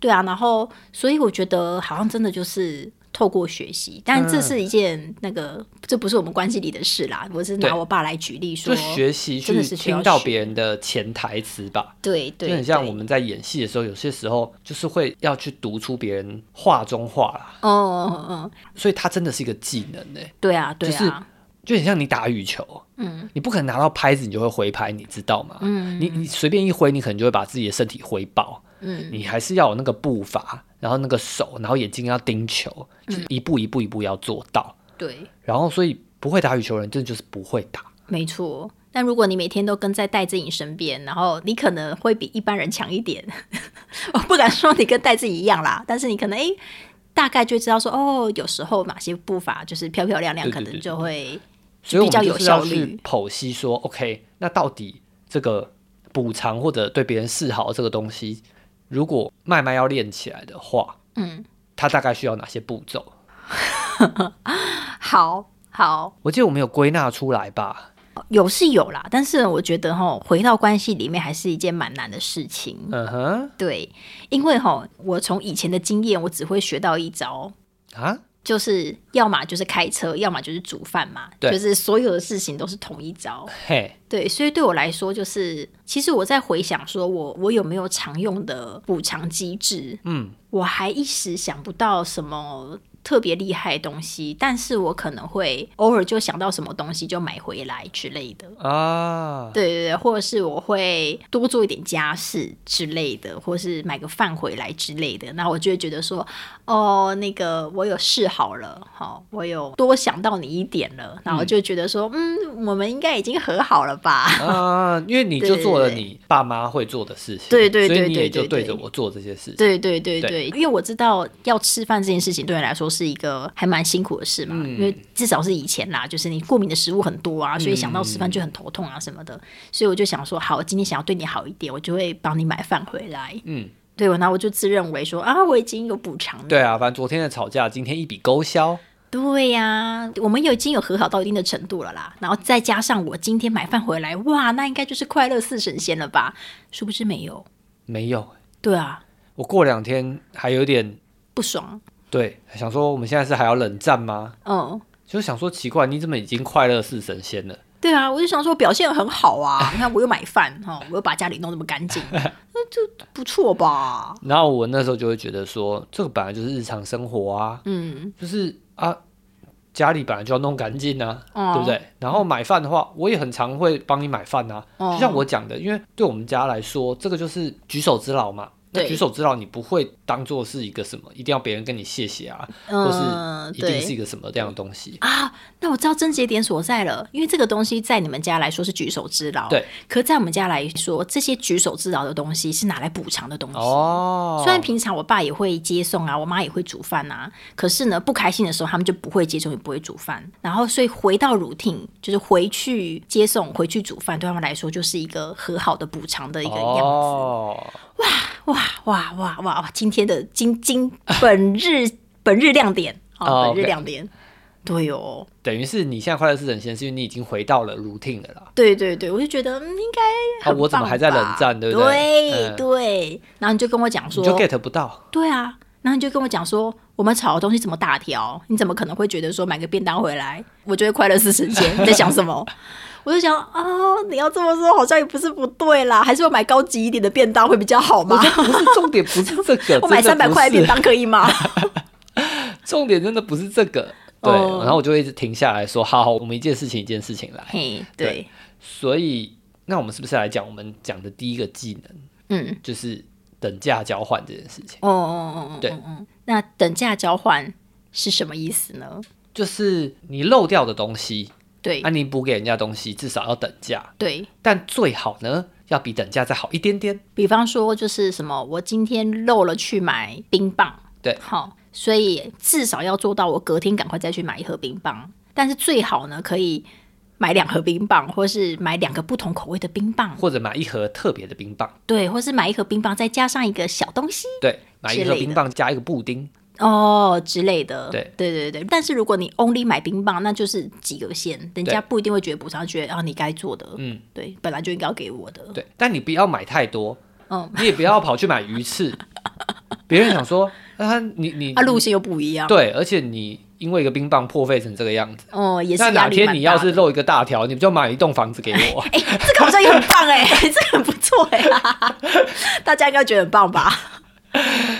对啊，然后所以我觉得好像真的就是透过学习，但这是一件那个这不是我们关系里的事啦，我是拿我爸来举例说就，学习去听到别人的潜台词吧，对对，就很像我们在演戏的时候，有些时候就是会要去读出别人话中话啦，哦哦哦，所以它真的是一个技能呢、对啊对就是啊，就很像你打羽球，嗯，你不可能拿到拍子你就会挥拍，你知道吗？嗯，你你随便一挥，你可能就会把自己的身体挥爆，嗯，你还是要有那个步伐，然后那个手，然后眼睛要盯球，就是一步一步一步要做到，对，然后所以不会打羽球的人，真的就是不会打。没错。但如果你每天都跟在戴志颖身边，然后你可能会比一般人强一点。我不敢说你跟戴志颖一样啦，但是你可能诶、大概就知道说哦，有时候哪些步伐就是漂漂亮亮，可能就会所以我比较有效率。剖析说，OK，那到底这个补偿或者对别人示好这个东西，如果麦麦要练起来的话，嗯，它大概需要哪些步骤？好好，我记得我们有归纳出来吧？有是有啦，但是我觉得哈，回到关系里面还是一件蛮难的事情。嗯哼，对，因为哈，我从以前的经验，我只会学到一招，啊，就是要么就是开车，要么就是煮饭嘛，就是所有的事情都是同一招。嘿，对，所以对我来说，就是其实我在回想，说我我有没有常用的补偿机制，嗯，我还一时想不到什么特别厉害的东西，但是我可能会偶尔就想到什么东西就买回来之类的。啊，对对对，或者是我会多做一点家事之类的，或是买个饭回来之类的，那我就会觉得说，哦，那个我有试好了，好、我有多想到你一点了，然后就觉得说，嗯，我们应该已经和好了吧？啊，因为你 就做了你爸妈会做的事情，对对对所以你也就对着我做这些事情。对对对对对，因为我知道要吃饭这件事情对你来说是一个还蛮辛苦的事嘛，嗯因为至少是以前啦，就是你过敏的食物很多啊，所以想到吃饭就很头痛啊什么的，所以我就想说，好，今天想要对你好一点，我就会帮你买饭回来。嗯，对，然后我就自认为说啊，我已经有补偿了。对啊，反正昨天的吵架，今天一笔勾销。对呀、我们有已经有和好到一定的程度了啦，然后再加上我今天买饭回来，哇，那应该就是快乐似神仙了吧？殊不知没有。没有，对啊，我过两天还有点不爽。对，想说我们现在是还要冷战吗？嗯，就想说奇怪，你怎么已经快乐似神仙了？对啊，我就想说表现很好啊，你看我又买饭哈，我又把家里弄那么干净，那就不错吧？然后我那时候就会觉得说，这个本来就是日常生活啊，嗯，就是啊，家里本来就要弄干净啊，哦对不对？然后买饭的话，我也很常会帮你买饭啊。哦就像我讲的，因为对我们家来说，这个就是举手之劳嘛。那对举手之劳，你不会当做是一个什么，一定要别人跟你谢谢啊，或嗯，是一定是一个什么这样的东西。啊，那我知道症结点所在了，因为这个东西在你们家来说是举手之劳，对，可在我们家来说，这些举手之劳的东西是拿来补偿的东西。哦，虽然平常我爸也会接送啊，我妈也会煮饭啊，可是呢，不开心的时候他们就不会接送，也不会煮饭。然后，所以回到 routine，就是回去接送、回去煮饭，对他们来说就是一个和好的补偿的一个样子。哦，哇哇哇哇哇哇！今天的今今本日本日亮点啊，哦本日亮点。对哦，等于是你现在快乐是神仙，是因为你已经回到了 routine 了啦。对对对，我就觉得嗯，应该啊，我怎么还在冷战，对不对对？嗯对，然后你就跟我讲说，你就 get 不到。对啊，然后你就跟我讲说，我们炒的东西怎么大条，你怎么可能会觉得说买个便当回来，我就会快乐是神仙？你在想什么？我就想哦，你要这么说好像也不是不对啦，还是我买高级一点的便当会比较好吗？不是重点，不是这个，我买三百块的便当可以吗？重点真的不是这个。对，哦然后我就会一直停下来说，好好，我们一件事情一件事情来。嘿，对对，所以，那我们是不是来讲我们讲的第一个技能，嗯，就是等价交换这件事情？哦哦哦哦，对那等价交换是什么意思呢？就是你漏掉的东西，对。啊，你补给人家东西，至少要等价，对，但最好呢，要比等价再好一点点。比方说就是什么，我今天漏了去买冰棒，对。好，所以至少要做到我隔天赶快再去买一盒冰棒，但是最好呢可以买两盒冰棒，或是买两个不同口味的冰棒，或者买一盒特别的冰棒，对，或是买一盒冰棒再加上一个小东西对，买一盒冰棒加一个布丁，哦之类的，对。对对对。但是如果你 only 买冰棒，那就是及格线，人家不一定会觉得补偿，觉得啊你该做的，嗯，对，本来就应该要给我的，对，但你不要买太多，嗯，你也不要跑去买鱼翅，别人想说，啊，你你啊路线又不一样，对，而且你因为一个冰棒破费成这个样子，哦也是哪天你要是漏一个大条，你就买一栋房子给我。哎、这个好像也很棒哎、这个很不错哎、大家应该觉得很棒吧？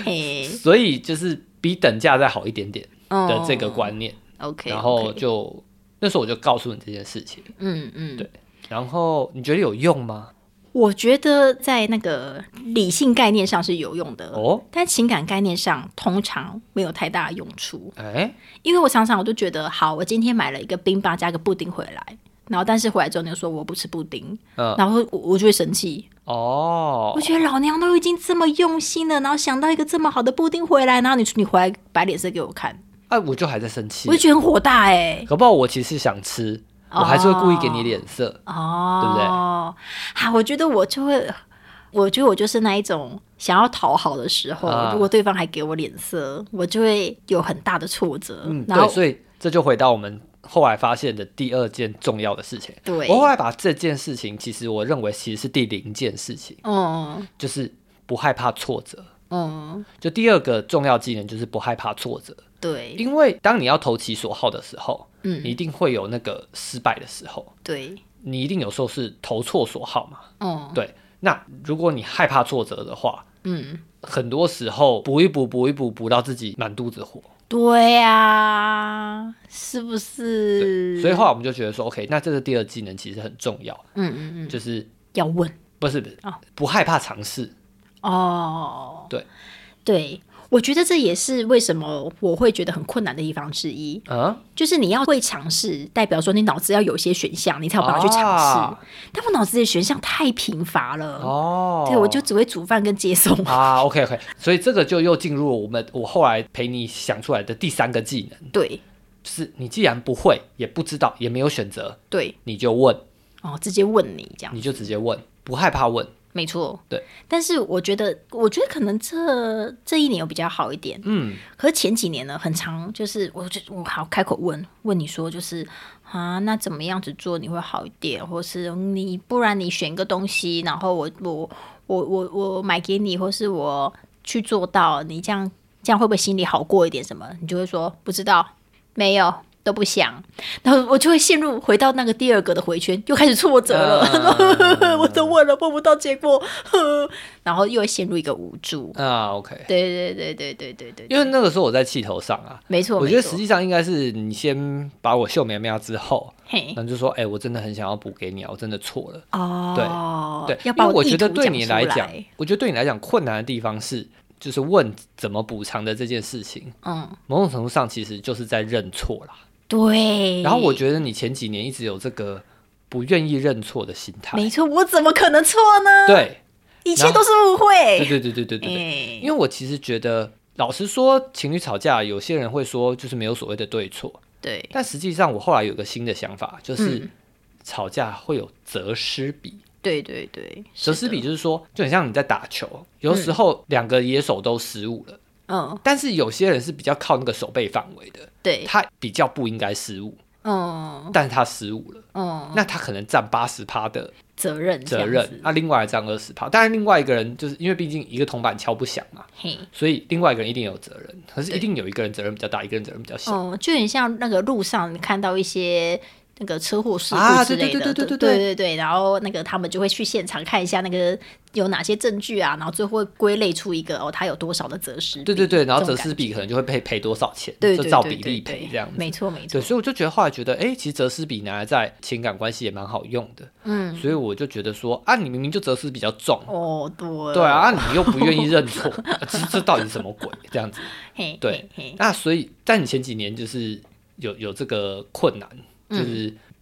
嘿，所以就是比等价再好一点点的这个哦观念，OK，然后就那时候我就告诉你这件事情，嗯嗯，对。然后你觉得有用吗？我觉得在那个理性概念上是有用的，哦，但情感概念上通常没有太大的用处。哎，因为我常常我都觉得，好，我今天买了一个冰棒加个布丁回来，然后但是回来之后你就说我不吃布丁，嗯。然后我我就会生气，哦。我，觉得老娘都已经这么用心了，然后想到一个这么好的布丁回来，然后你你回来摆脸色给我看，啊，我就还在生气。我就，觉得很火大哎、搞不好我其实想吃，我还是会故意给你脸色。哦，对不对？好，我觉得我就会我觉得我就是那一种想要讨好的时候，啊。如果对方还给我脸色，我就会有很大的挫折。嗯，对，所以这就回到我们后来发现的第二件重要的事情。对。我后来把这件事情，其实我认为其实是第零件事情，嗯就是不害怕挫折。嗯，就第二个重要技能就是不害怕挫折，对。因为当你要投其所好的时候，嗯。你一定会有那个失败的时候，对，你一定有时候是投错所好嘛。嗯。对，那如果你害怕挫折的话，嗯，很多时候补一补补一补补到自己满肚子火，对呀、是不是？所以后来我们就觉得说，OK，那这个第二技能其实很重要，嗯嗯嗯，就是要问。不是不是、哦。不害怕尝试，哦，对。对，我觉得这也是为什么我会觉得很困难的地方之一，啊，就是你要会尝试，代表说你脑子要有一些选项，你才有办法去尝试。啊但我脑子的选项太贫乏了，哦，对我就只会煮饭跟接送。啊，OK OK，所以这个就又进入了我们我后来陪你想出来的第三个技能。对就是你既然不会，也不知道，也没有选择，对，你就问，哦，直接问你这样，你就直接问，不害怕问。没错。对，但是我觉得，我觉得可能这这一年有比较好一点。嗯，可是前几年呢，很长，就是我就我好开口问问你说，就是啊，那怎么样子做你会好一点，或是你不然你选一个东西，然后我我我我我买给你，或是我去做到，你这样这样会不会心里好过一点？什么？你就会说不知道，没有。都不想，然后我就会陷入回到那个第二个的回圈，又开始挫折了。嗯 我都问了，问不到结果，然后又会陷入一个无助。啊，OK，对对对对对对对，因为那个时候我在气头上啊，没错，我觉得实际上应该是你先把我秀苗苗之后，嘿。然后就说，哎、我真的很想要补给你啊，我真的错了。哦，对，要把我意觉得对你来讲，我觉得对你来讲困难的地方是，就是问怎么补偿的这件事情，嗯，某种程度上其实就是在认错啦。对。然后我觉得你前几年一直有这个不愿意认错的心态，没错，我怎么可能错呢？，对，一切都是误会。对对对对对对。哎因为我其实觉得，老实说，情侣吵架，有些人会说就是没有所谓的对错，对，但实际上我后来有个新的想法，就是嗯吵架会有得失比。对对对，得失比，就是说，就很像你在打球，有时候两个野手都失误了，嗯，但是有些人是比较靠那个手背范围的，对，他比较不应该失误，哦但是他失误了，哦，那他可能占八十趴的责任责任，那另外占二十趴。当然，另外一个人就是因为毕竟一个铜板敲不响嘛，嘿，所以另外一个人一定有责任，可是一定有一个人责任比较大，一个人责任比较小。哦，就很像那个路上看到一些。那个车祸事故之类的，对对对对对对对。然后那个他们就会去现场看一下那个有哪些证据啊，然后最后会归类出一个哦，他有多少的责失。对对对，然后责失比可能就会赔赔多少钱，就照比例赔这样子。没错没错。对，所以我就觉得后来觉得，哎，其实责失比拿来在情感关系也蛮好用的。嗯。所以我就觉得说，啊，你明明就责失比较重。哦，对。对啊，你又不愿意认错，这这到底什么鬼？这样子。对。那所以，在你前几年就是有有这个困难。就是、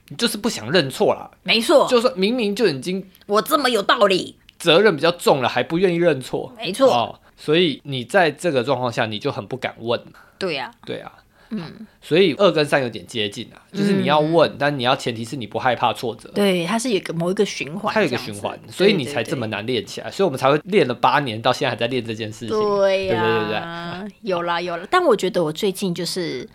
你就是不想认错啦，没错，就是明明就已经我这么有道理，责任比较重了，还不愿意认错，没错，哦，所以你在这个状况下，你就很不敢问，对呀、对啊。嗯，所以二跟三有点接近啊，就是你要问，但你要前提是你不害怕挫折，嗯对，它是有一个某一个循环，它有一个循环，所以你才这么。难练起来，所以我们才会练了八年，到现在还在练这件事情。对呀、对对？对？有啦有啦，但我觉得我最近就是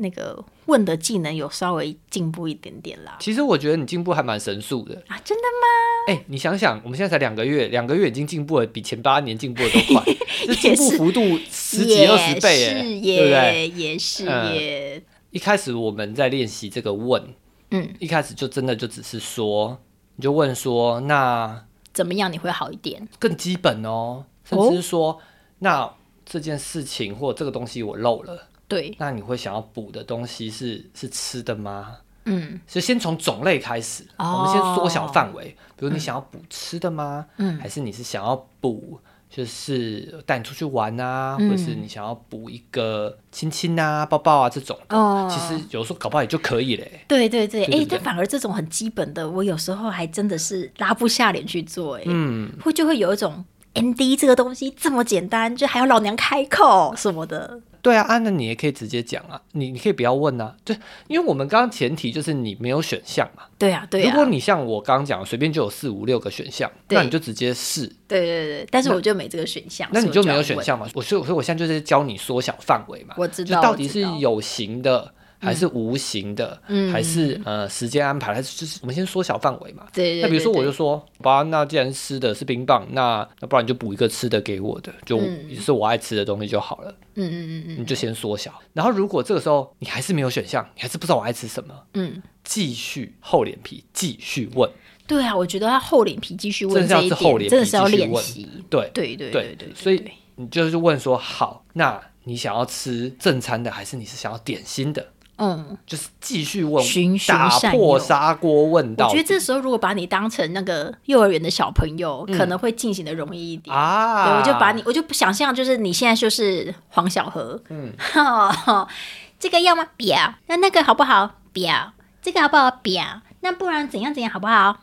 那个问的技能有稍微进步一点点啦。其实我觉得你进步还蛮神速的。啊，真的吗？哎、你想想，我们现在才两个月，两个月已经进步了，比前八年进步的都快，这进步幅度十几二十倍，哎，是对不对？耶，也是嗯耶，一开始我们在练习这个问，嗯，一开始就真的就只是说，你就问说，那怎么样你会好一点？更基本哦，甚至是说，那这件事情或这个东西我漏了，对，那你会想要补的东西是是吃的吗？嗯所以先从种类开始，哦我们先缩小范围。比如你想要补吃的吗？嗯还是你是想要补，就是带你出去玩啊，嗯或者是你想要补一个亲亲啊、抱抱啊这种的？哦其实有时候搞不好也就可以嘞。对对对，哎、但反而这种很基本的，我有时候还真的是拉不下脸去做、哎、嗯，会就会有一种 N D 这个东西这么简单，就还要老娘开口什么的。对啊，啊，那你也可以直接讲啊，你你可以不要问啊，对，因为我们刚刚前提就是你没有选项嘛。对啊，对啊。如果你像我刚刚讲，随便就有四五六个选项，那你就直接试，对对对，但是我就没这个选项，那你就没有。选项嘛。我所以所以我现在就是教你缩小范围嘛，我知道，就到底是有形的。还是无形的，嗯还是呃时间安排，还是就是我们先缩小范围嘛。对对那比如说，我对就说，吧，那既然吃的是冰棒，那那不然你就补一个吃的给我的，就嗯也是我爱吃的东西就好了。嗯嗯嗯嗯你就先缩小。然后如果这个时候你还是没有选项，你还是不知道我爱吃什么，嗯，继续厚脸皮继续问。对啊，我觉得他厚脸皮继续问真的是要这一点，是厚脸皮真的是要练习。对对对对对，所以你就是问说，好，那你想要吃正餐的，还是你是想要点心的？嗯，就是继续问，循循打善破砂锅问我到我觉得这时候如果把你当成那个幼儿园的小朋友，可能会进行的容易一点。嗯啊，对，我就把你，我就不想象，就是你现在就是黄小河，嗯，这个要吗？不要。那那个好不好？不要。这个好不好？不要。那不然怎样怎样好不好？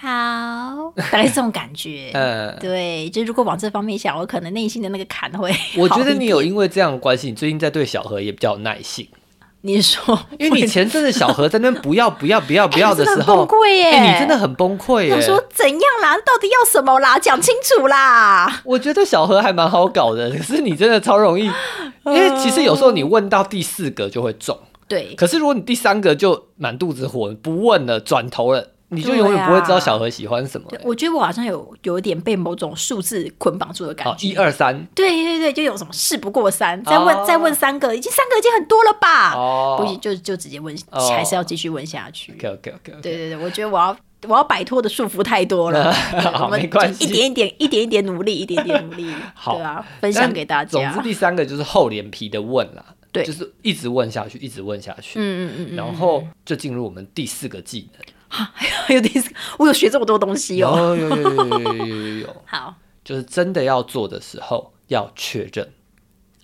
好，大概是这种感觉。呃，对，就如果往这方面想，我可能内心的那个坎会我觉得你有因为这样的关系，你最近在对小何也比较有耐性，你说，因为你前阵子小何在那边不要不要不要不要的时候！哎，你真的很崩溃耶我。说怎样啦？到底要什么啦？讲清楚啦！我觉得小何还蛮好搞的，可是你真的超容易，因为其实有时候你问到第四个就会中，对，可是如果你第三个就满肚子火，不问了，转头了，你就永远不会知道小何喜欢什么、对我觉得我好像有有一点被某种数字捆绑住的感好，觉。一二三，对对对，就有什么事不过三，再问、哦。再问三个，已经三个已经很多了吧？哦。不行，就就直接问，哦。还是要继续问下去。，OK OK OK，对对对，我觉得我要我要摆脱的束缚太多了，好我们没关系。就一点一点一点一点努力，一点点努力，好。啊，分享给大家。总之，第三个就是厚脸皮的问啦，对。就是一直问下去，一直问下去，嗯嗯嗯嗯，然后就进入我们第四个技能。还有第四个，我有学这么多东西哦。有有有有有有有有有，好就是真的要做的时候要确认。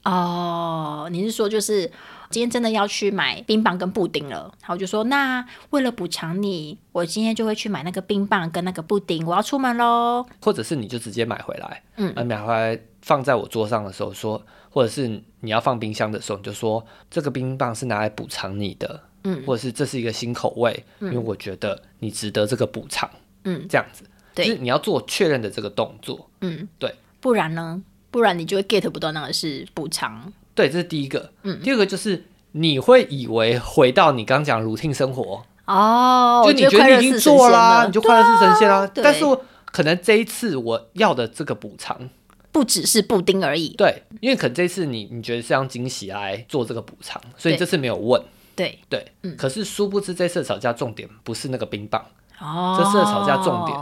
哦，你是说就是今天真的要去买冰棒跟布丁了，然后我就说那为了补偿你，我今天就会去买那个冰棒跟那个布丁，我要出门喽。或者是你就直接买回来，嗯啊，买回来放在我桌上的时候说，或者是你要放冰箱的时候，你就说这个冰棒是拿来补偿你的，嗯。或者是这是一个新口味，因为我觉得你值得这个补偿，嗯，这样子，对。就是你要做确认的这个动作，嗯，对，不然呢？不然你就会 get 不到那个是补偿。对，这是第一个，嗯，第二个就是你会以为回到你刚讲 routine 生活，哦，就你觉得你已经做啦，你就快乐是神仙啦，对但是我可能这一次我要的这个补偿。不只是布丁而已。对，因为可能这次你你觉得是让惊喜来做这个补偿，所以这次没有问。对，对，可是殊不知这次吵架重点不是那个冰棒，哦，这次的吵架重点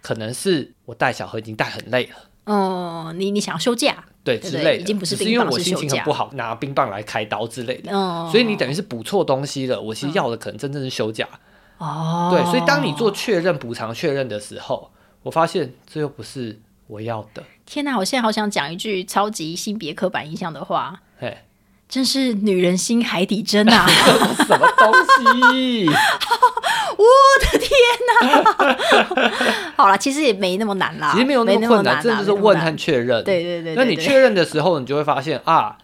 可能是我带小何已经带很累了，哦，你你想要休假，对之类的，已经不是只是因为我心情很不好，拿冰棒来开刀之类的，嗯，所以你等于是补错东西了。我其实要的可能真正是休假，哦，对，所以当你做确认补偿确认的时候，我发现这又不是我要的，天哪，我现在好想讲一句超级性别刻板印象的话，嘿，真是女人心海底针啊！什么东西？我的天哪！好了，其实也没那么难啦，其实没有那那么困难，难，真的就是问和确认。对对对对对。那你确认的时候，你就会发现啊，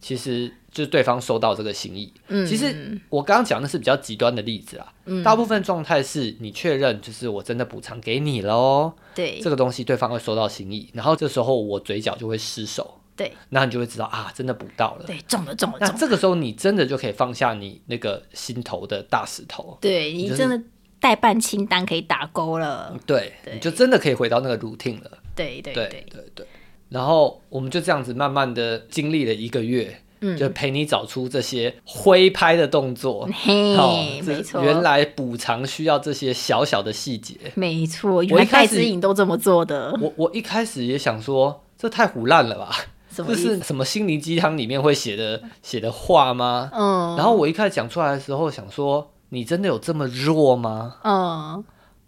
其实就是对方收到这个心意。嗯。其实我刚刚讲的是比较极端的例子啊，大部分状态是你确认，就是我真的补偿给你喽，对。这个东西对方会收到心意，然后这时候我嘴角就会失手，对那你就会知道啊，真的补到了。对，中了中了那这个时候你真的就可以放下你那个心头的大石头，对你就是真的代办清单可以打勾了，对，对你就真的可以回到那个 routine 了。对对对对，对对。然后我们就这样子慢慢的经历了一个月，嗯就陪你找出这些挥拍的动作。嘿，没错，原来补偿需要这些小小的细节。没错，原来戴一开始之颖都这么做的，我我一开始也想说，这太胡烂了吧？这？是什么心灵鸡汤里面会写的写的话吗？嗯，然后我一开始讲出来的时候，想说，你真的有这么弱吗？嗯，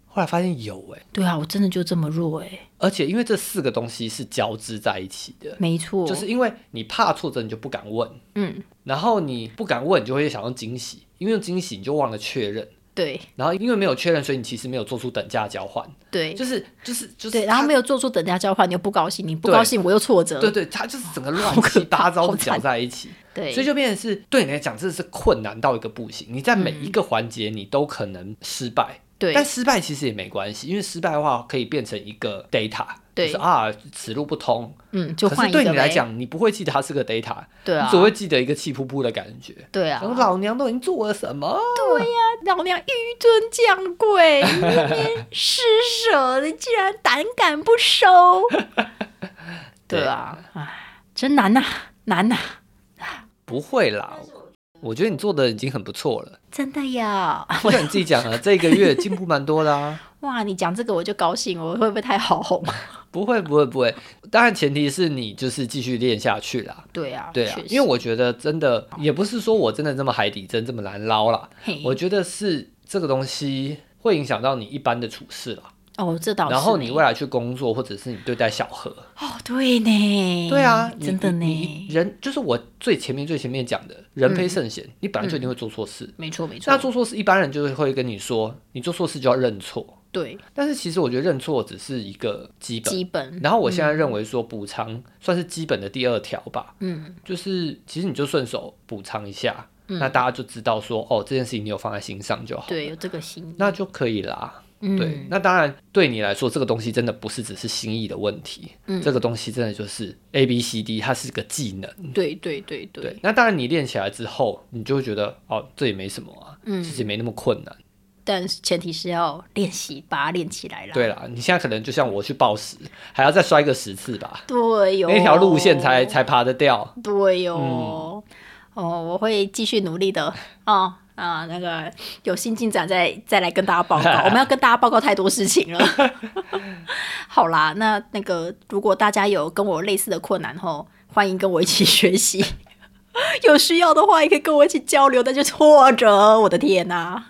后来发现有哎、对啊，我真的就这么弱哎，而且因为这四个东西是交织在一起的，没错，就是因为你怕挫折，你就不敢问。嗯，然后你不敢问，你就会想要惊喜，因为用惊喜你就忘了确认，对。然后因为没有确认，所以你其实没有做出等价交换，对。就是就是就是对，然后没有做出等价交换，你又不高兴，你不高兴我又挫折，对对，他就是整个乱七八糟的搅在一起，对。所以就变成是对你来讲，真的是困难到一个不行。你在每一个环节你都可能失败，对但失败其实也没关系，因为失败的话可以变成一个 data，对就是啊此路不通。嗯，就可是对你来讲，你不会记得它是个 data，对啊你只会记得一个气扑扑的感觉。对啊老娘都已经做了什么？对呀老娘纡尊降贵，明年施舍，你竟然胆敢不收？对啊，唉，真难呐、难呐、不会啦，我觉得你做的已经很不错了。真的呀！就像你自己讲了，这个月进步蛮多的啊。哇，你讲这个我就高兴，我会不会太好红？不会，不会，不会。当然，前提是你就是继续练下去啦。对啊，对啊因为我觉得真的也不是说我真的这么海底针这么难捞啦，我觉得是这个东西会影响到你一般的处事啦。哦，这倒是。然后你未来去工作，或者是你对待小何，哦，对呢，对啊，真的呢，人就是我最前面最前面讲的，人非圣贤，你本来就一定会做错事。没错没错那，做错事，一般人就会跟你说，你做错事就要认错。对，但是其实我觉得认错只是一个基本。基本，然后我现在认为说补偿算是基本的第二条吧，嗯，就是其实你就顺手补偿一下，那大家就知道说哦这件事情你有放在心上就好，对，有这个心，那就可以啦。嗯对，那当然对你来说这个东西真的不是只是心意的问题，嗯这个东西真的就是 A B C D，它是个技能。对对对对，对，那当然你练起来之后，你就会觉得哦这也没什么啊，嗯其实也没那么困难。但是前提是要练习，把它练起来了。对啦，你现在可能就像我去报时，还要再摔个十次吧，对哟，那条路线才才爬得掉。对哟、嗯哦，我会继续努力的哦。啊，那个有新进展再再来跟大家报告。我们要跟大家报告太多事情了。好啦，那那个如果大家有跟我类似的困难后，欢迎跟我一起 学习。有需要的话，也可以跟我一起交流。那就挫折，我的天哪、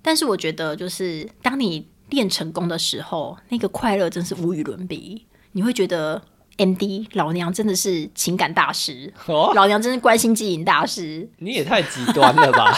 但是我觉得，就是当你练成功的时候，那个快乐真是无与伦比。你会觉得 M D 老娘真的是情感大师，哦，老娘真是关心经营大师。你也太极端了吧？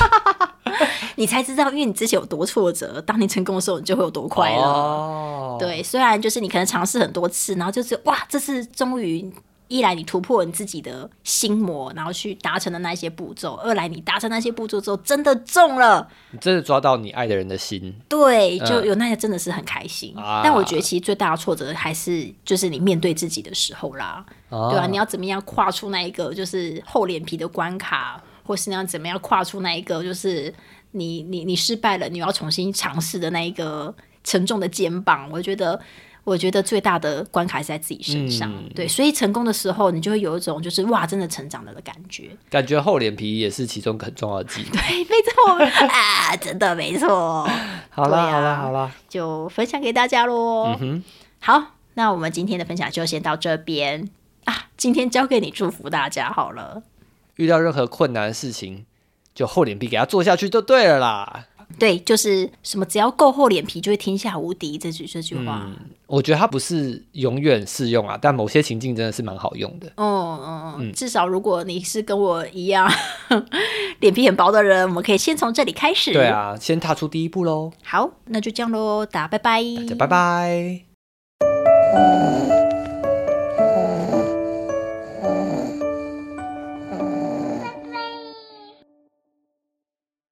你才知道，因为你之前有多挫折，当你成功的时候，你就会有多快乐。哦，对，虽然就是你可能尝试很多次，然后就是哇，这次终于一来你突破你自己的心魔，然后去达成的那一些步骤；二来你达成那些步骤之后，真的中了，你真的抓到你爱的人的心。对，就有那些真的是很开心。但我觉得其实最大的挫折还是就是你面对自己的时候啦，哦对啊，你要怎么样跨出那一个就是厚脸皮的关卡，或是你要怎么样跨出那一个就是你你你失败了，你要重新尝试的那一个沉重的肩膀。我觉得，我觉得最大的关卡是在自己身上。嗯对，所以成功的时候，你就会有一种就是哇，真的成长了的感觉。感觉厚脸皮也是其中很重要的技能。对，没错啊，真的没错。好啦，啊好啦，好啦，就分享给大家喽。嗯哼，好，那我们今天的分享就先到这边啊。今天交给你祝福大家好了。遇到任何困难的事情，就厚脸皮给他做下去就对了啦。对，就是什么只要够厚脸皮就会天下无敌这句这句话。嗯，我觉得它不是永远适用啊，但某些情境真的是蛮好用的。嗯嗯嗯，至少如果你是跟我一样 脸皮很薄的人，我们可以先从这里开始。对，啊，先踏出第一步喽，好，那就这样喽，大家拜拜，大家拜拜。